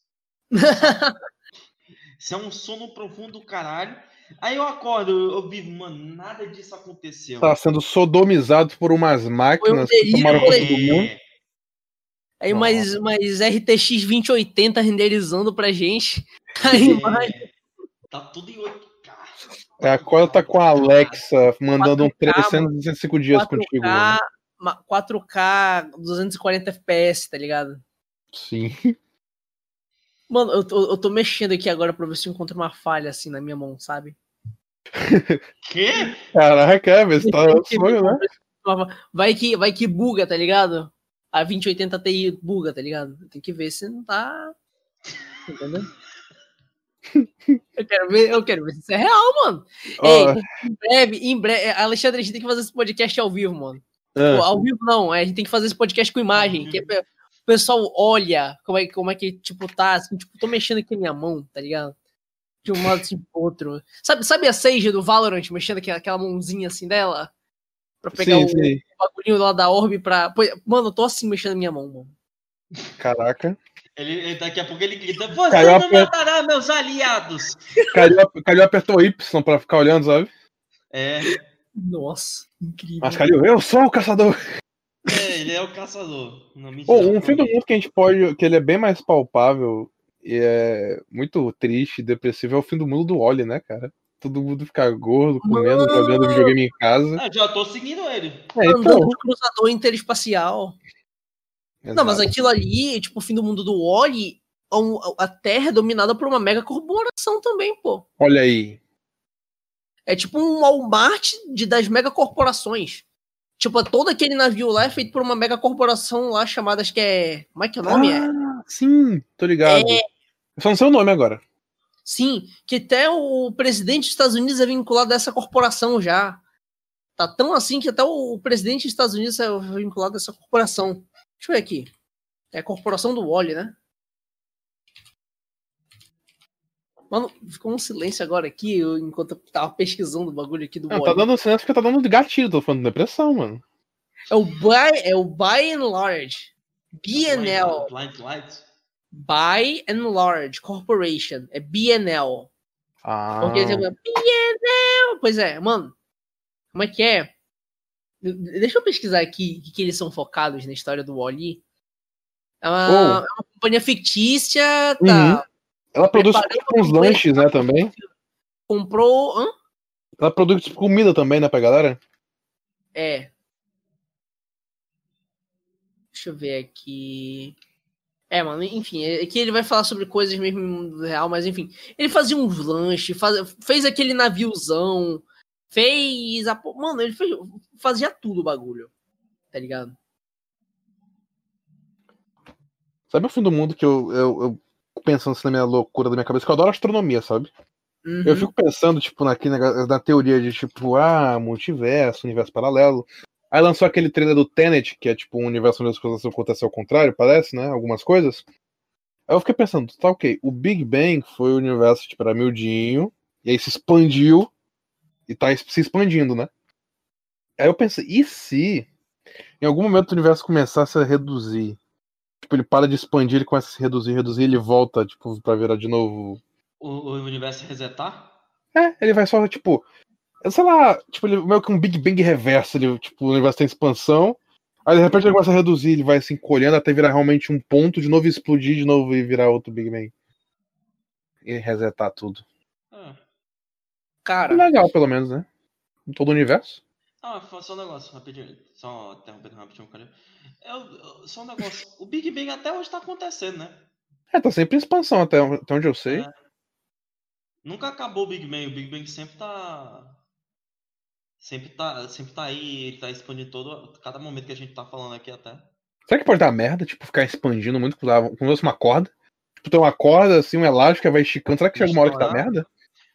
Isso é um sono profundo do caralho. Aí eu acordo, eu, vivo, mano, nada disso aconteceu. Tá sendo sodomizado por umas máquinas que delírio tomaram conta do mundo. É, Aí mais, mais RTX 2080 renderizando pra gente. A imagem. é, tá tudo em 8K. É, a Cola tá com a Alexa mandando um 4K, 365 dias contigo. 4K, mano. ma- 4K 240 FPS, tá ligado? Sim. Mano, eu tô, eu tô mexendo aqui agora pra ver se eu encontro uma falha assim na minha mão, sabe? Quê? Caraca, é, mas tá um sonho, né? Vai que, vai que buga, tá ligado? A 2080 Ti buga, tá ligado? Tem que ver se não tá. Entendeu? Eu quero ver, eu quero ver se isso é real, mano. Ó, Ei, em breve, em breve, Alexandre, a gente tem que fazer esse podcast ao vivo, mano. Pô, ah, ao vivo não, é, a gente tem que fazer esse podcast com imagem, que é pessoal olha como é, como é que, tipo, tá, assim, tipo, tô mexendo aqui a minha mão, tá ligado? De um lado assim pro outro. Sabe, sabe a Sage do Valorant mexendo aqui, aquela mãozinha assim dela? Pra pegar sim, o sim. bagulhinho lá da Orb pra. Pô, Mano, eu tô assim mexendo a minha mão, mano. Caraca. Ele, ele- daqui a pouco ele grita: Você Caiu a não matará meus aliados! Calil, Calil apertou Y pra ficar olhando, sabe? É, Nossa, incrível. Mas Calil, eu sou o caçador. É, ele é o caçador. Não, mentira, Pô, um fim do mundo que a gente pode. que ele é bem mais palpável e é muito triste e depressivo é o fim do mundo do Oli, né, cara? Todo mundo ficar gordo, comendo, Mano! jogando videogame em casa. Ah, já tô seguindo ele. É, Andando então. de cruzador interespacial. Não, mas Exato. aquilo ali, tipo, o fim do mundo do Oli, a Terra é dominada por uma mega corporação também, pô. Olha aí. É tipo um Walmart de, das megacorporações. Tipo, todo aquele navio lá é feito por uma megacorporação lá chamada, acho que é. Como é que é o nome? É, Ah, sim, tô ligado. Eu só não sei o nome agora. sim, que até o presidente dos Estados Unidos é vinculado a essa corporação já. Tá tão assim que até o presidente dos Estados Unidos é vinculado a essa corporação. Deixa eu ver aqui. É a corporação do Wally, né? Mano, ficou um silêncio agora aqui, eu, enquanto eu tava pesquisando o bagulho aqui do Não, Wally. tá dando silêncio porque tá dando gatilho, tô falando de depressão, mano. É o by, é o by and large. BNL. Blind Light. By and Large Corporation. É BNL. Ah. Porque você fala, BNL. Pois é, mano. Como é que é? De- Deixa eu pesquisar aqui o que, que eles são focados na história do Wally. É uma, Oh. é uma companhia fictícia, Uhum. Ela produz tipo, uns lanches, né, também. Comprou. Hã? Ela produz tipo, comida também, né, pra galera. É. Deixa eu ver aqui. É, mano, enfim, é que ele vai falar sobre coisas mesmo no mundo real, mas enfim. Ele fazia uns lanches, faz, fez aquele naviozão, fez a. Mano, ele fez, fazia tudo o bagulho. Tá ligado? Sabe o fim do mundo que eu, eu, eu pensando assim na minha loucura da minha cabeça, que eu adoro astronomia, sabe? Uhum. Eu fico pensando, tipo, naquele negócio, na teoria de, tipo, ah, multiverso, universo paralelo. Aí lançou aquele trailer do Tenet, que é tipo um universo onde as coisas acontecem ao contrário, parece, né? Algumas coisas. Aí eu fiquei pensando, tá ok, o Big Bang foi o universo, tipo, era miudinho, e aí se expandiu, e tá se expandindo, né? Aí eu pensei, e se em algum momento o universo começasse a reduzir? Tipo, ele para de expandir, ele começa a se reduzir, reduzir, ele volta, tipo, pra virar de novo. O, o universo resetar? É, ele vai só, tipo. Sei lá, tipo, ele meio que um Big Bang reverso, ele, tipo, o universo tem expansão. Aí de repente ele começa a reduzir, ele vai se encolhendo até virar realmente um ponto, de novo explodir de novo e virar outro Big Bang. E resetar tudo. Ah. Cara, Legal, pelo menos, né? Em todo o universo. Ah, só um negócio, rapidinho. Só interrompendo rapidinho, cara. Eu- só um negócio. O Big Bang até hoje tá acontecendo, né? É, tá sempre em expansão, até, até onde eu sei. É. Nunca acabou o Big Bang. O Big Bang sempre tá. Sempre tá, sempre tá aí, ele tá expandindo todo. Cada momento que a gente tá falando aqui até. Será que pode dar merda, tipo, ficar expandindo muito, como se fosse uma corda? Tipo, tem uma corda, assim, um elástico vai esticando. Será que chega uma hora que dá merda?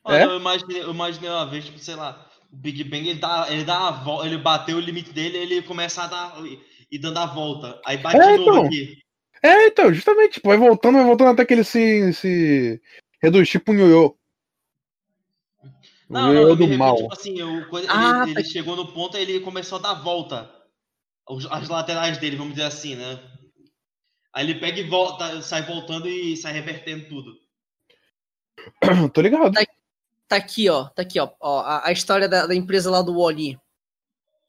É? eu, imaginei, eu imaginei uma vez, tipo, sei lá, o Big Bang ele dá, ele dá a volta, ele bateu o limite dele, ele começa a dar. e, dando a volta. Aí bate É, de novo então. aqui. É, então, justamente, tipo, vai voltando, vai voltando até que ele se, se reduz, tipo um ioiô. Não, não, ioiô do mal. tipo assim, eu, Ah, ele, ele chegou no ponto e ele começou a dar volta. As laterais dele, vamos dizer assim, né? Aí ele pega e volta, sai voltando e sai revertendo tudo. Tô ligado. tá aqui, ó. Tá aqui, ó. ó a, a história da, da empresa lá do Wally.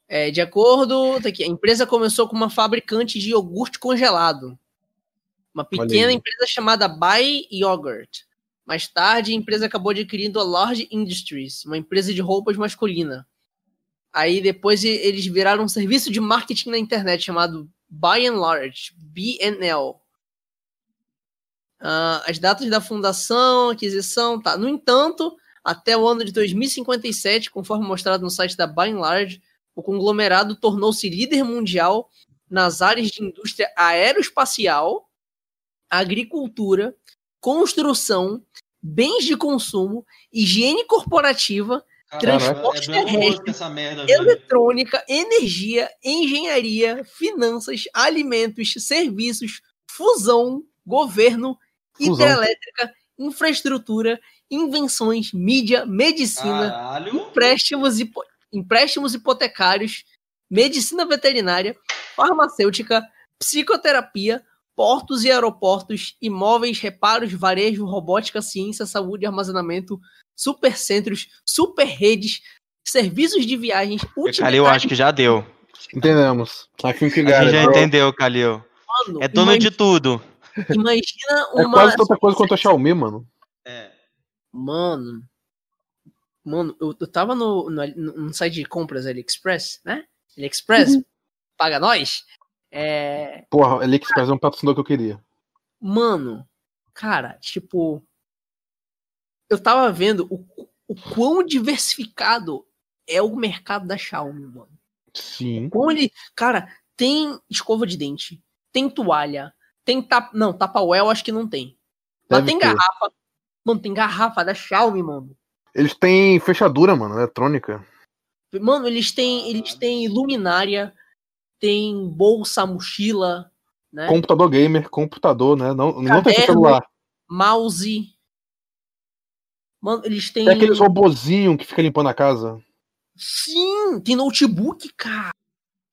É, de acordo, tá aqui. A empresa começou com uma fabricante de iogurte congelado. Uma pequena empresa chamada Buy Yogurt. Mais tarde, a empresa acabou adquirindo a Large Industries, uma empresa de roupas masculina. Aí depois eles viraram um serviço de marketing na internet chamado By and Large, BNL. Ah, as datas da fundação, aquisição, tá. No entanto, até o ano de 2057, conforme mostrado no site da By and Large, o conglomerado tornou-se líder mundial nas áreas de indústria aeroespacial, agricultura, construção, bens de consumo, higiene corporativa, Transporte é terrestre, essa merda, velho. eletrônica, energia, engenharia, finanças, alimentos, serviços, fusão, governo, Fusão. hidrelétrica, infraestrutura, invenções, mídia, medicina, Caralho. empréstimos, hipo- empréstimos hipotecários, medicina veterinária, farmacêutica, psicoterapia, portos e aeroportos, imóveis, reparos, varejo, robótica, ciência, saúde, armazenamento, supercentros, superredes, serviços de viagens, Calil, acho que já deu. Entendemos. A gente já bro. entendeu, Calil. Mano, É dono de tudo. Imagina É uma. quase tanta coisa quanto a Xiaomi, mano. É. Mano. Mano, eu, eu tava no, no, no site de compras AliExpress, né? AliExpress, paga nós. É. Porra, AliExpress é um patrocinador que eu queria. Mano, cara, tipo. Eu tava vendo o, o quão diversificado é o mercado da Xiaomi, mano. Sim. Como ele. Cara, tem escova de dente, tem toalha, tem tap. Não, tapa eu acho que não tem. Mas Deve tem ter. garrafa. Mano, tem garrafa da Xiaomi, mano. Eles têm fechadura, mano, eletrônica. Mano, eles têm, eles têm luminária, tem bolsa, mochila, né? Computador gamer, computador, né? Não, não tem Caderno. celular. Mouse. Mano, eles têm. Tem aqueles robozinhos que fica limpando a casa. Sim, tem notebook, cara.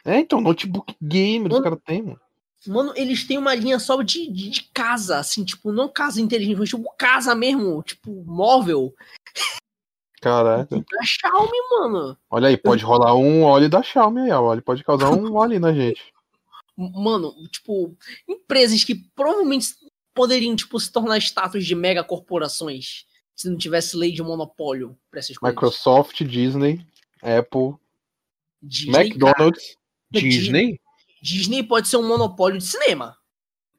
É, então, notebook gamer os Mano. caras têm, mano. Mano, eles têm uma linha só de, de, de casa, assim, tipo, não casa inteligente, mas tipo casa mesmo, tipo, móvel. Caraca. Da Xiaomi, mano. Olha aí, pode rolar um óleo da Xiaomi aí, ó. Ele pode causar um óleo na gente. Mano, tipo, empresas que provavelmente poderiam, tipo, se tornar status de mega corporações se não tivesse lei de monopólio pra essas coisas. Microsoft, Disney, Apple, Disney, cara, McDonald's, Disney. Disney. Disney pode ser um monopólio de cinema.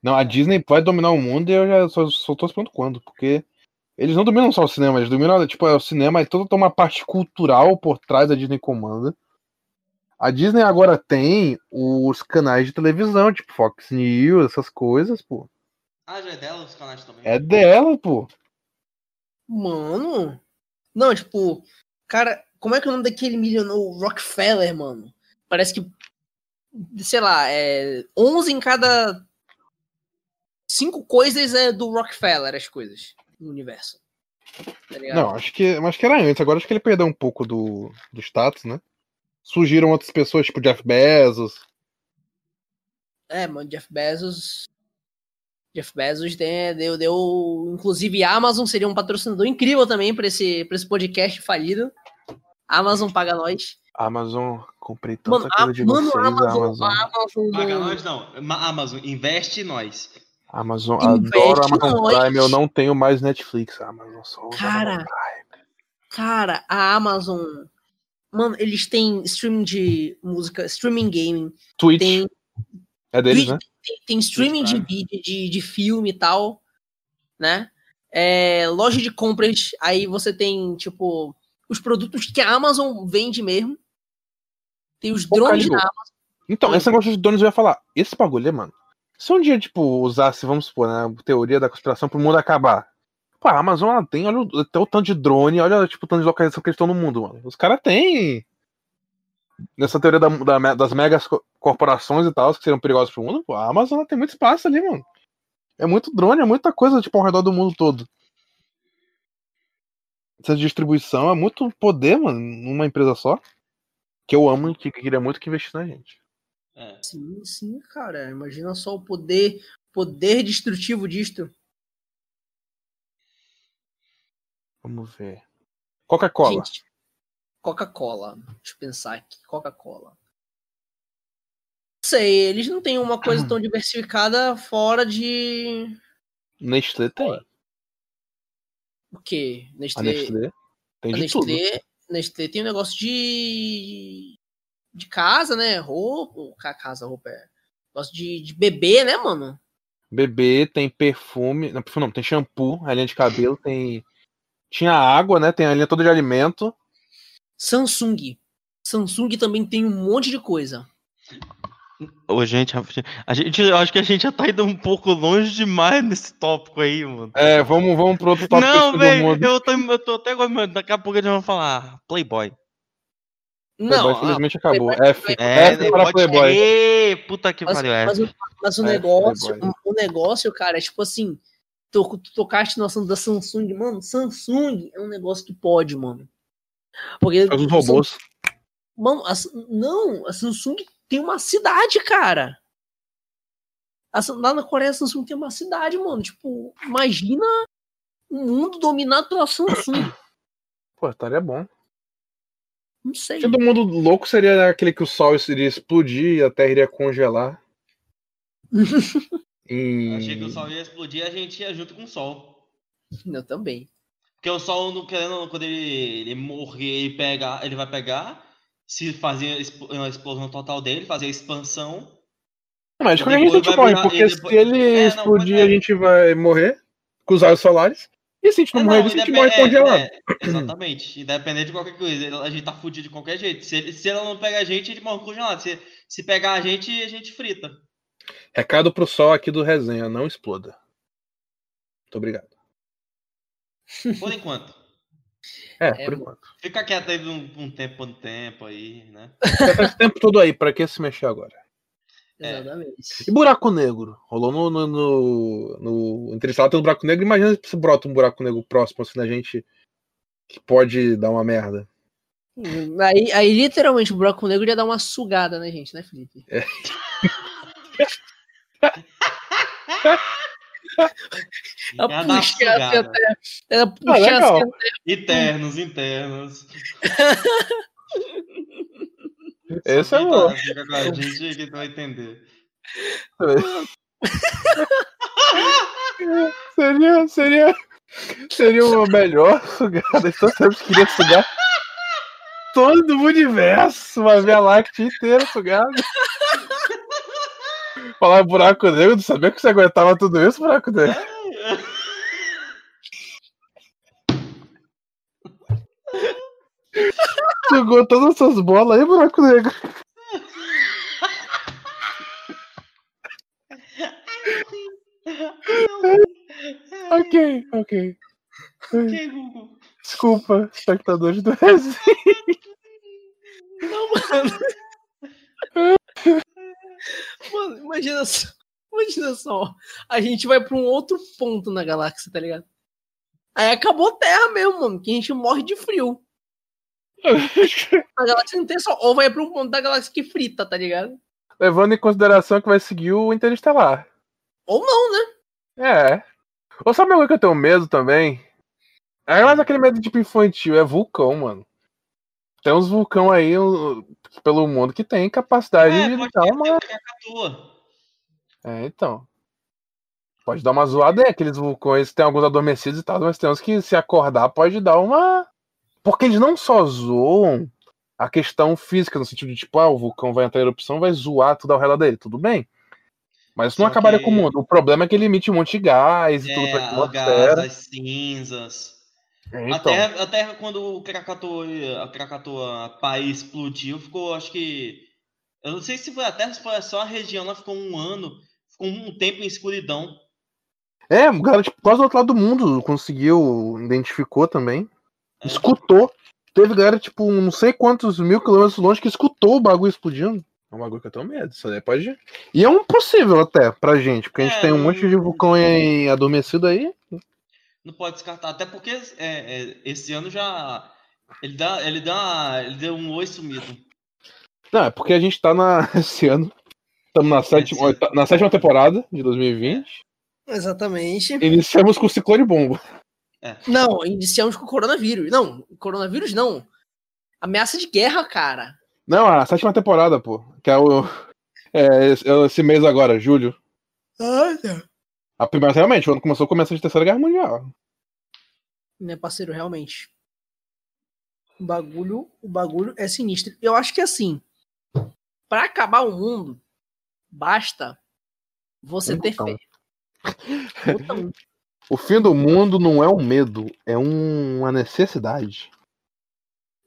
Não, a Disney vai dominar o mundo e eu já só, só tô esperando quando, porque eles não dominam só o cinema, eles dominam, tipo, é o cinema e toda uma parte cultural por trás da Disney comanda. A Disney agora tem os canais de televisão, tipo Fox News, essas coisas, pô. Ah, já é dela os canais também. É dela, pô. Mano. Não, tipo, cara, como é que é o nome daquele milionário Rockefeller, mano? Parece que, sei lá, é 11 em cada cinco coisas é do Rockefeller, as coisas no universo. Tá? Não, acho que, acho que era antes, agora acho que ele perdeu um pouco do, do status, né? surgiram outras pessoas, tipo Jeff Bezos. É, mano, Jeff Bezos. Jeff Bezos tem- deu, deu. Inclusive, a Amazon seria um patrocinador incrível também pra esse, pra esse podcast falido. Amazon paga nós. Amazon, comprei tanta Mano, a, coisa de mano, vocês, a Amazon, Amazon. a Amazon. Paga nós não. Ma- Amazon, investe em nós. Amazon, Investe adoro Amazon nós. Prime, eu não tenho mais Netflix, Amazon só Cara, Amazon Prime. Cara, a Amazon. Mano, eles têm streaming de música, streaming gaming, Twitch, tem, é deles, Twitch, né? tem, tem streaming de Prime. vídeo, de, de filme e tal, né? É, loja de compras, aí você tem, tipo, os produtos que a Amazon vende mesmo. Tem os Pô, drones da Amazon. Então, esse negócio de donos eu ia falar. Esse bagulho, mano. Se um dia, tipo, usasse, vamos supor, né, a teoria da conspiração pro mundo acabar. Pô, a Amazon, ela tem, olha o, até o tanto de drone, olha, tipo, o tanto de localização que eles estão no mundo, mano. Os caras têm. Nessa teoria da- da- das megas co- corporações e tal, que seriam perigosas pro mundo, pô, a Amazon ela tem muito espaço ali, mano. É muito drone, é muita coisa, tipo, ao redor do mundo todo. Essa distribuição é muito poder, mano, numa empresa só. Que eu amo e que queria muito que investisse na gente. É. Sim, sim, cara. Imagina só o poder, poder destrutivo disto. Vamos ver. Coca-Cola. Coca-Cola. Deixa eu pensar aqui. Coca-Cola. Não sei, eles não têm uma coisa tão diversificada fora de. Nestlé tem. O quê? A Nestlé. Nestlé tem a de tudo. Nestlé, Nestlé tem um negócio de. de casa, né? Roupa. ca- Casa, roupa é. Negócio de, de bebê, né, mano? Bebê tem perfume. Não, perfume não, tem shampoo, a linha de cabelo, tem. Tinha água, né? Tem a linha toda de alimento. Samsung. Samsung também tem um monte de coisa. Ô, gente, a gente, eu acho que a gente já tá indo um pouco longe demais nesse tópico aí, mano. É, vamos, vamos pro outro tópico Não, velho, eu tô, eu tô até agora, mano, daqui a pouco eles vão falar Playboy. Playboy, Não, infelizmente acabou. Playboy- F. É, F para pode Playboy. Ê, puta que Mas, pariu, é. mas o, mas o É, negócio, Playboy. o negócio, cara, é tipo assim, tu, tu tocaste assunto da Samsung, mano, Samsung é um negócio que pode, mano. Porque uns robôs. Mano, a não, a Samsung tem uma cidade, cara. Lá na Coreia, a Samsung tem uma cidade, mano. Tipo, imagina o mundo dominado pela Samsung. Pô, estaria bom. Não sei. Todo mundo louco seria aquele que o sol iria explodir e a terra iria congelar. E... Achei que o sol ia explodir e a gente ia junto com o sol. Eu também. Porque o sol, não querendo, quando ele, ele morrer, ele, pega, ele vai pegar, se fazer a expo- a explosão total dele, fazer a expansão. Mas qualquer Depois a gente virar- porque e se depois- ele É, não, explodir, é. a gente vai morrer com os raios solares. E se a gente não É, morrer não, disso, a gente morre é, congelado. é, exatamente. Independente de qualquer coisa. ele- A gente tá fudido de qualquer jeito. Se, ele- se ela não pega a gente, a gente morre congelado. Se, se pegar a gente, a gente frita. Recado pro sol aqui do resenha, não exploda. Muito obrigado. Por enquanto. É, É, por enquanto. Fica quieto aí um, um tempo, um tempo aí, né? Faz tempo todo aí, pra que se mexer agora? É. Exatamente. E buraco negro? Rolou no, no, no, no Interestelar tem um buraco negro. Imagina se brota um buraco negro próximo assim na gente que pode dar uma merda. Aí, aí, literalmente, o buraco negro ia dar uma sugada na gente, né, Felipe? Ela Já dá uma puxa assim até. Ela Ah, puxa legal. assim até. Internos, internos. Esse é bom. a gente que vai entender. seria, seria, seria uma melhor sugada. Então sempre queria sugar todo o universo, uma Via Láctea inteira sugada. Falar buraco negro, não sabia que você aguentava tudo isso, buraco negro. Jogou todas essas bolas aí, buraco negro. Ok, ok. Que Google? Desculpa, espectadores do resenha. Mano, imagina só. Imagina só. A gente vai pra um outro ponto na galáxia, tá ligado? Aí acabou a Terra mesmo, mano. Que a gente morre de frio. A galáxia não tem sol. Ou vai pra um ponto da galáxia que frita, tá ligado? Levando em consideração que vai seguir o Interestelar. Ou não, né? É. Ou sabe coisa que eu tenho medo também? É mais aquele medo tipo infantil, é vulcão, mano. Tem uns vulcão aí uh, pelo mundo que tem capacidade É, de dar uma. É, então. Pode dar uma zoada aí, aqueles vulcões tem alguns adormecidos e tal, mas tem uns que se acordar pode dar uma. Porque eles não só zoam a questão física, no sentido de tipo, ah, o vulcão vai entrar em erupção, vai zoar tudo ao redor dele, tudo bem. Mas isso não acabaria que- com o mundo. O problema é que ele emite um monte de gás e tudo pra É, o atmosfera. gás, as cinzas. A Então, Terra, a Terra, quando o Krakatoa, a Krakatoa país explodiu, ficou, acho que. Eu não sei se foi a Terra, se foi só a região, ela ficou um ano, ficou um tempo em escuridão. É, o cara, tipo, quase do outro lado do mundo conseguiu, identificou também. É. Escutou. Teve galera, tipo, não sei quantos mil quilômetros longe que escutou o bagulho explodindo. É um bagulho que eu tenho medo. Isso aí pode. E é um possível até pra gente, porque a gente É, tem um monte de vulcão em adormecido aí. Não pode descartar, até porque é, é, esse ano já. Ele dá, ele dá, ele deu um oi sumido. Não, é porque a gente tá na, esse ano. Estamos na sétima, Esse- oita- na sétima temporada de 2020. Exatamente. Iniciamos com o ciclone bomba. Não, iniciamos com o coronavírus. Não, coronavírus não. Ameaça de guerra, cara. Não, a sétima temporada, pô. Que é o. É, esse- é mês agora, julho. Ah, tá. A primeira, realmente, quando começou, começa a Terceira Guerra Mundial. Né, parceiro, realmente. O bagulho, o bagulho é sinistro. Eu acho que assim, pra acabar o mundo, basta você ter fé. O fim do mundo não é um medo, é um- uma necessidade.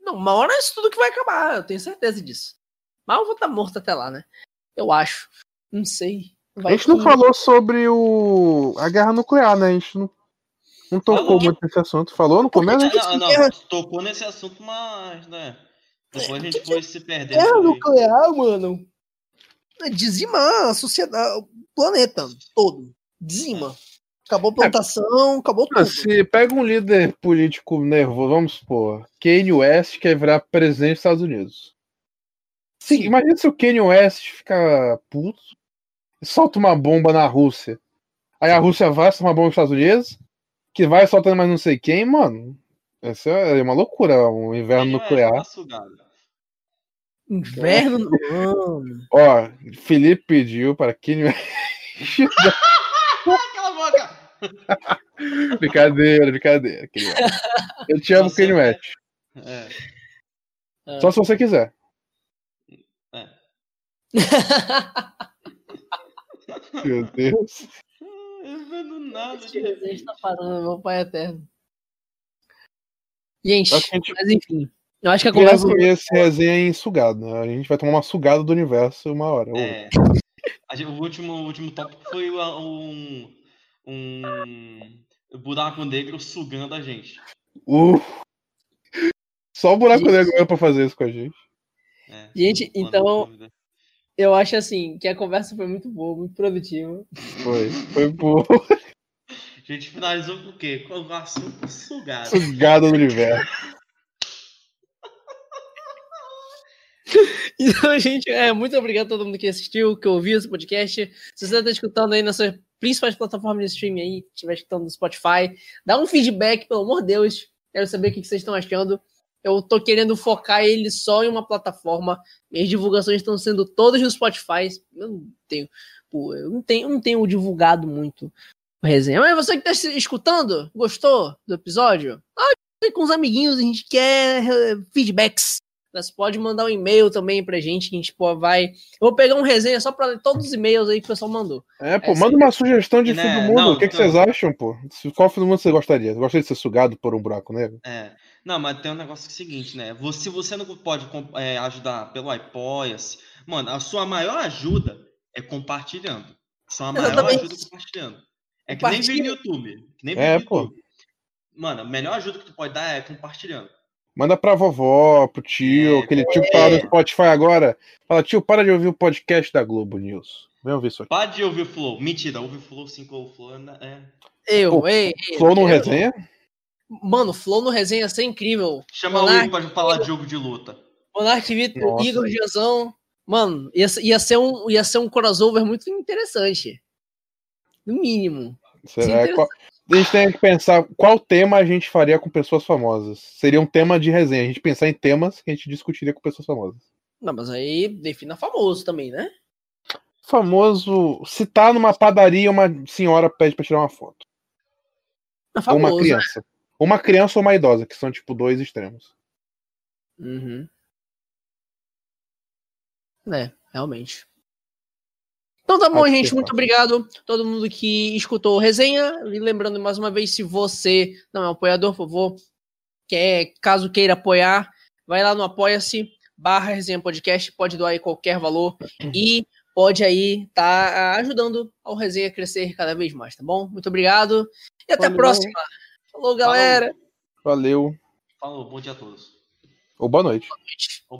Não, uma hora é isso tudo que vai acabar, eu tenho certeza disso. Mas eu vou estar morto até lá, né? Eu acho. Não sei. Vai a gente não que- falou sobre o a guerra nuclear, né? A gente não, não tocou Falou. muito nesse assunto. Falou no começo? Não, que não, não, tocou nesse assunto, mas, né? Depois a gente foi se perdendo. Guerra nuclear, mano. É dizimar a sociedade, o planeta todo. Dizima. Acabou a plantação, acabou tudo. Se pega um líder político nervoso, vamos supor, Kanye West quer virar presidente dos Estados Unidos. Sim, imagina se o Kanye West fica puto solta uma bomba na Rússia. Aí a Rússia vai soltar uma bomba nos Estados Unidos, que vai soltando mais não sei quem, mano. Essa é uma loucura, um inverno vai nuclear. sugado. Inverno. Ó, Felipe pediu para West. Cala a boca! brincadeira, brincadeira. West. Eu te amo, Kanye West. É. Ah. Só se você quiser. Meu Deus. Eu vendo nada. Esse desenho tá parando, meu pai eterno. Gente, gente- mas enfim. Eu acho que a conversa. esse resenha em sugado. né? A gente vai tomar uma sugada do universo uma hora. É. A gente- o, último, o último tópico foi o- um, um buraco negro sugando a gente. Uh. Só o buraco Gente. negro mesmo pra fazer isso com a gente. É, Gente, então- Eu acho assim que a conversa foi muito boa, muito produtiva. Foi. Foi por A gente finalizou com o quê? Com o assunto sugado. sugada do universo. Então, gente, é, muito obrigado a todo mundo que assistiu, que ouviu esse podcast. Se você está escutando aí nas suas principais plataformas de streaming aí, estiver escutando no Spotify, dá um feedback, pelo amor de Deus. Quero saber o que vocês estão achando. Eu tô querendo focar ele só em uma plataforma. Minhas divulgações estão sendo todas no Spotify. Eu não tenho, pô, eu não tenho, eu não tenho divulgado muito o resenha. Mas você que está escutando, gostou do episódio? Ah, com os amiguinhos, a gente quer eh, feedbacks. Você pode mandar um e-mail também pra gente, que a gente pô, vai. Eu vou pegar um resenha só pra ler todos os e-mails aí que o pessoal mandou. É, pô, É, manda uma sugestão de Né, fim do mundo. não, o que, que não. vocês acham, pô? Qual fim do mundo você gostaria? Você gostaria de ser sugado por um buraco negro? É. Não, mas tem um negócio que é o seguinte, né? Você, se você não pode é, ajudar pelo Apoia-se, mano, a sua maior ajuda é compartilhando. Sua maior Exatamente. ajuda é compartilhando. É que nem vídeo no YouTube. Que nem É, pô. YouTube. Mano, a melhor ajuda que tu pode dar é compartilhando. Manda pra vovó, pro tio, É, aquele tio que tá no Spotify agora. Fala, tio, para de ouvir o podcast da Globo News. Vem ouvir isso aqui. Para de ouvir o Flow. Mentira, ouve o Flow, sim, o Flow. É... Eu, Pô, ei, ei, Flow no eu- resenha? Mano, Flow no resenha ia ser incrível. Chama Monark, o pra falar de jogo de luta. Monark Vitor. Igor Giazão. Mano, ia, ser- ia, ser um, ia ser um crossover muito interessante. No mínimo. Será? Sim, Qual- A gente tem que pensar qual tema a gente faria com pessoas famosas. Seria um tema de resenha. A gente pensar em temas que a gente discutiria com pessoas famosas. Não, mas aí defina famoso também, né? Famoso. Se tá numa padaria, uma senhora pede pra tirar uma foto. Não, Ou famoso. uma criança. Uma criança ou uma idosa, que são tipo dois extremos. Uhum. É, realmente. Então tá bom, Acho gente. é Muito fácil. obrigado a todo mundo que escutou a resenha. E lembrando mais uma vez, se você não é um apoiador, por favor, quer, caso queira apoiar, vai lá no Apoia-se barra resenha podcast, pode doar aí qualquer valor e pode aí tá ajudando ao resenha a crescer cada vez mais, tá bom? Muito obrigado e até a Valeu. próxima. Falou, galera. Valeu. Falou, bom dia a todos. Ou boa noite. Boa noite.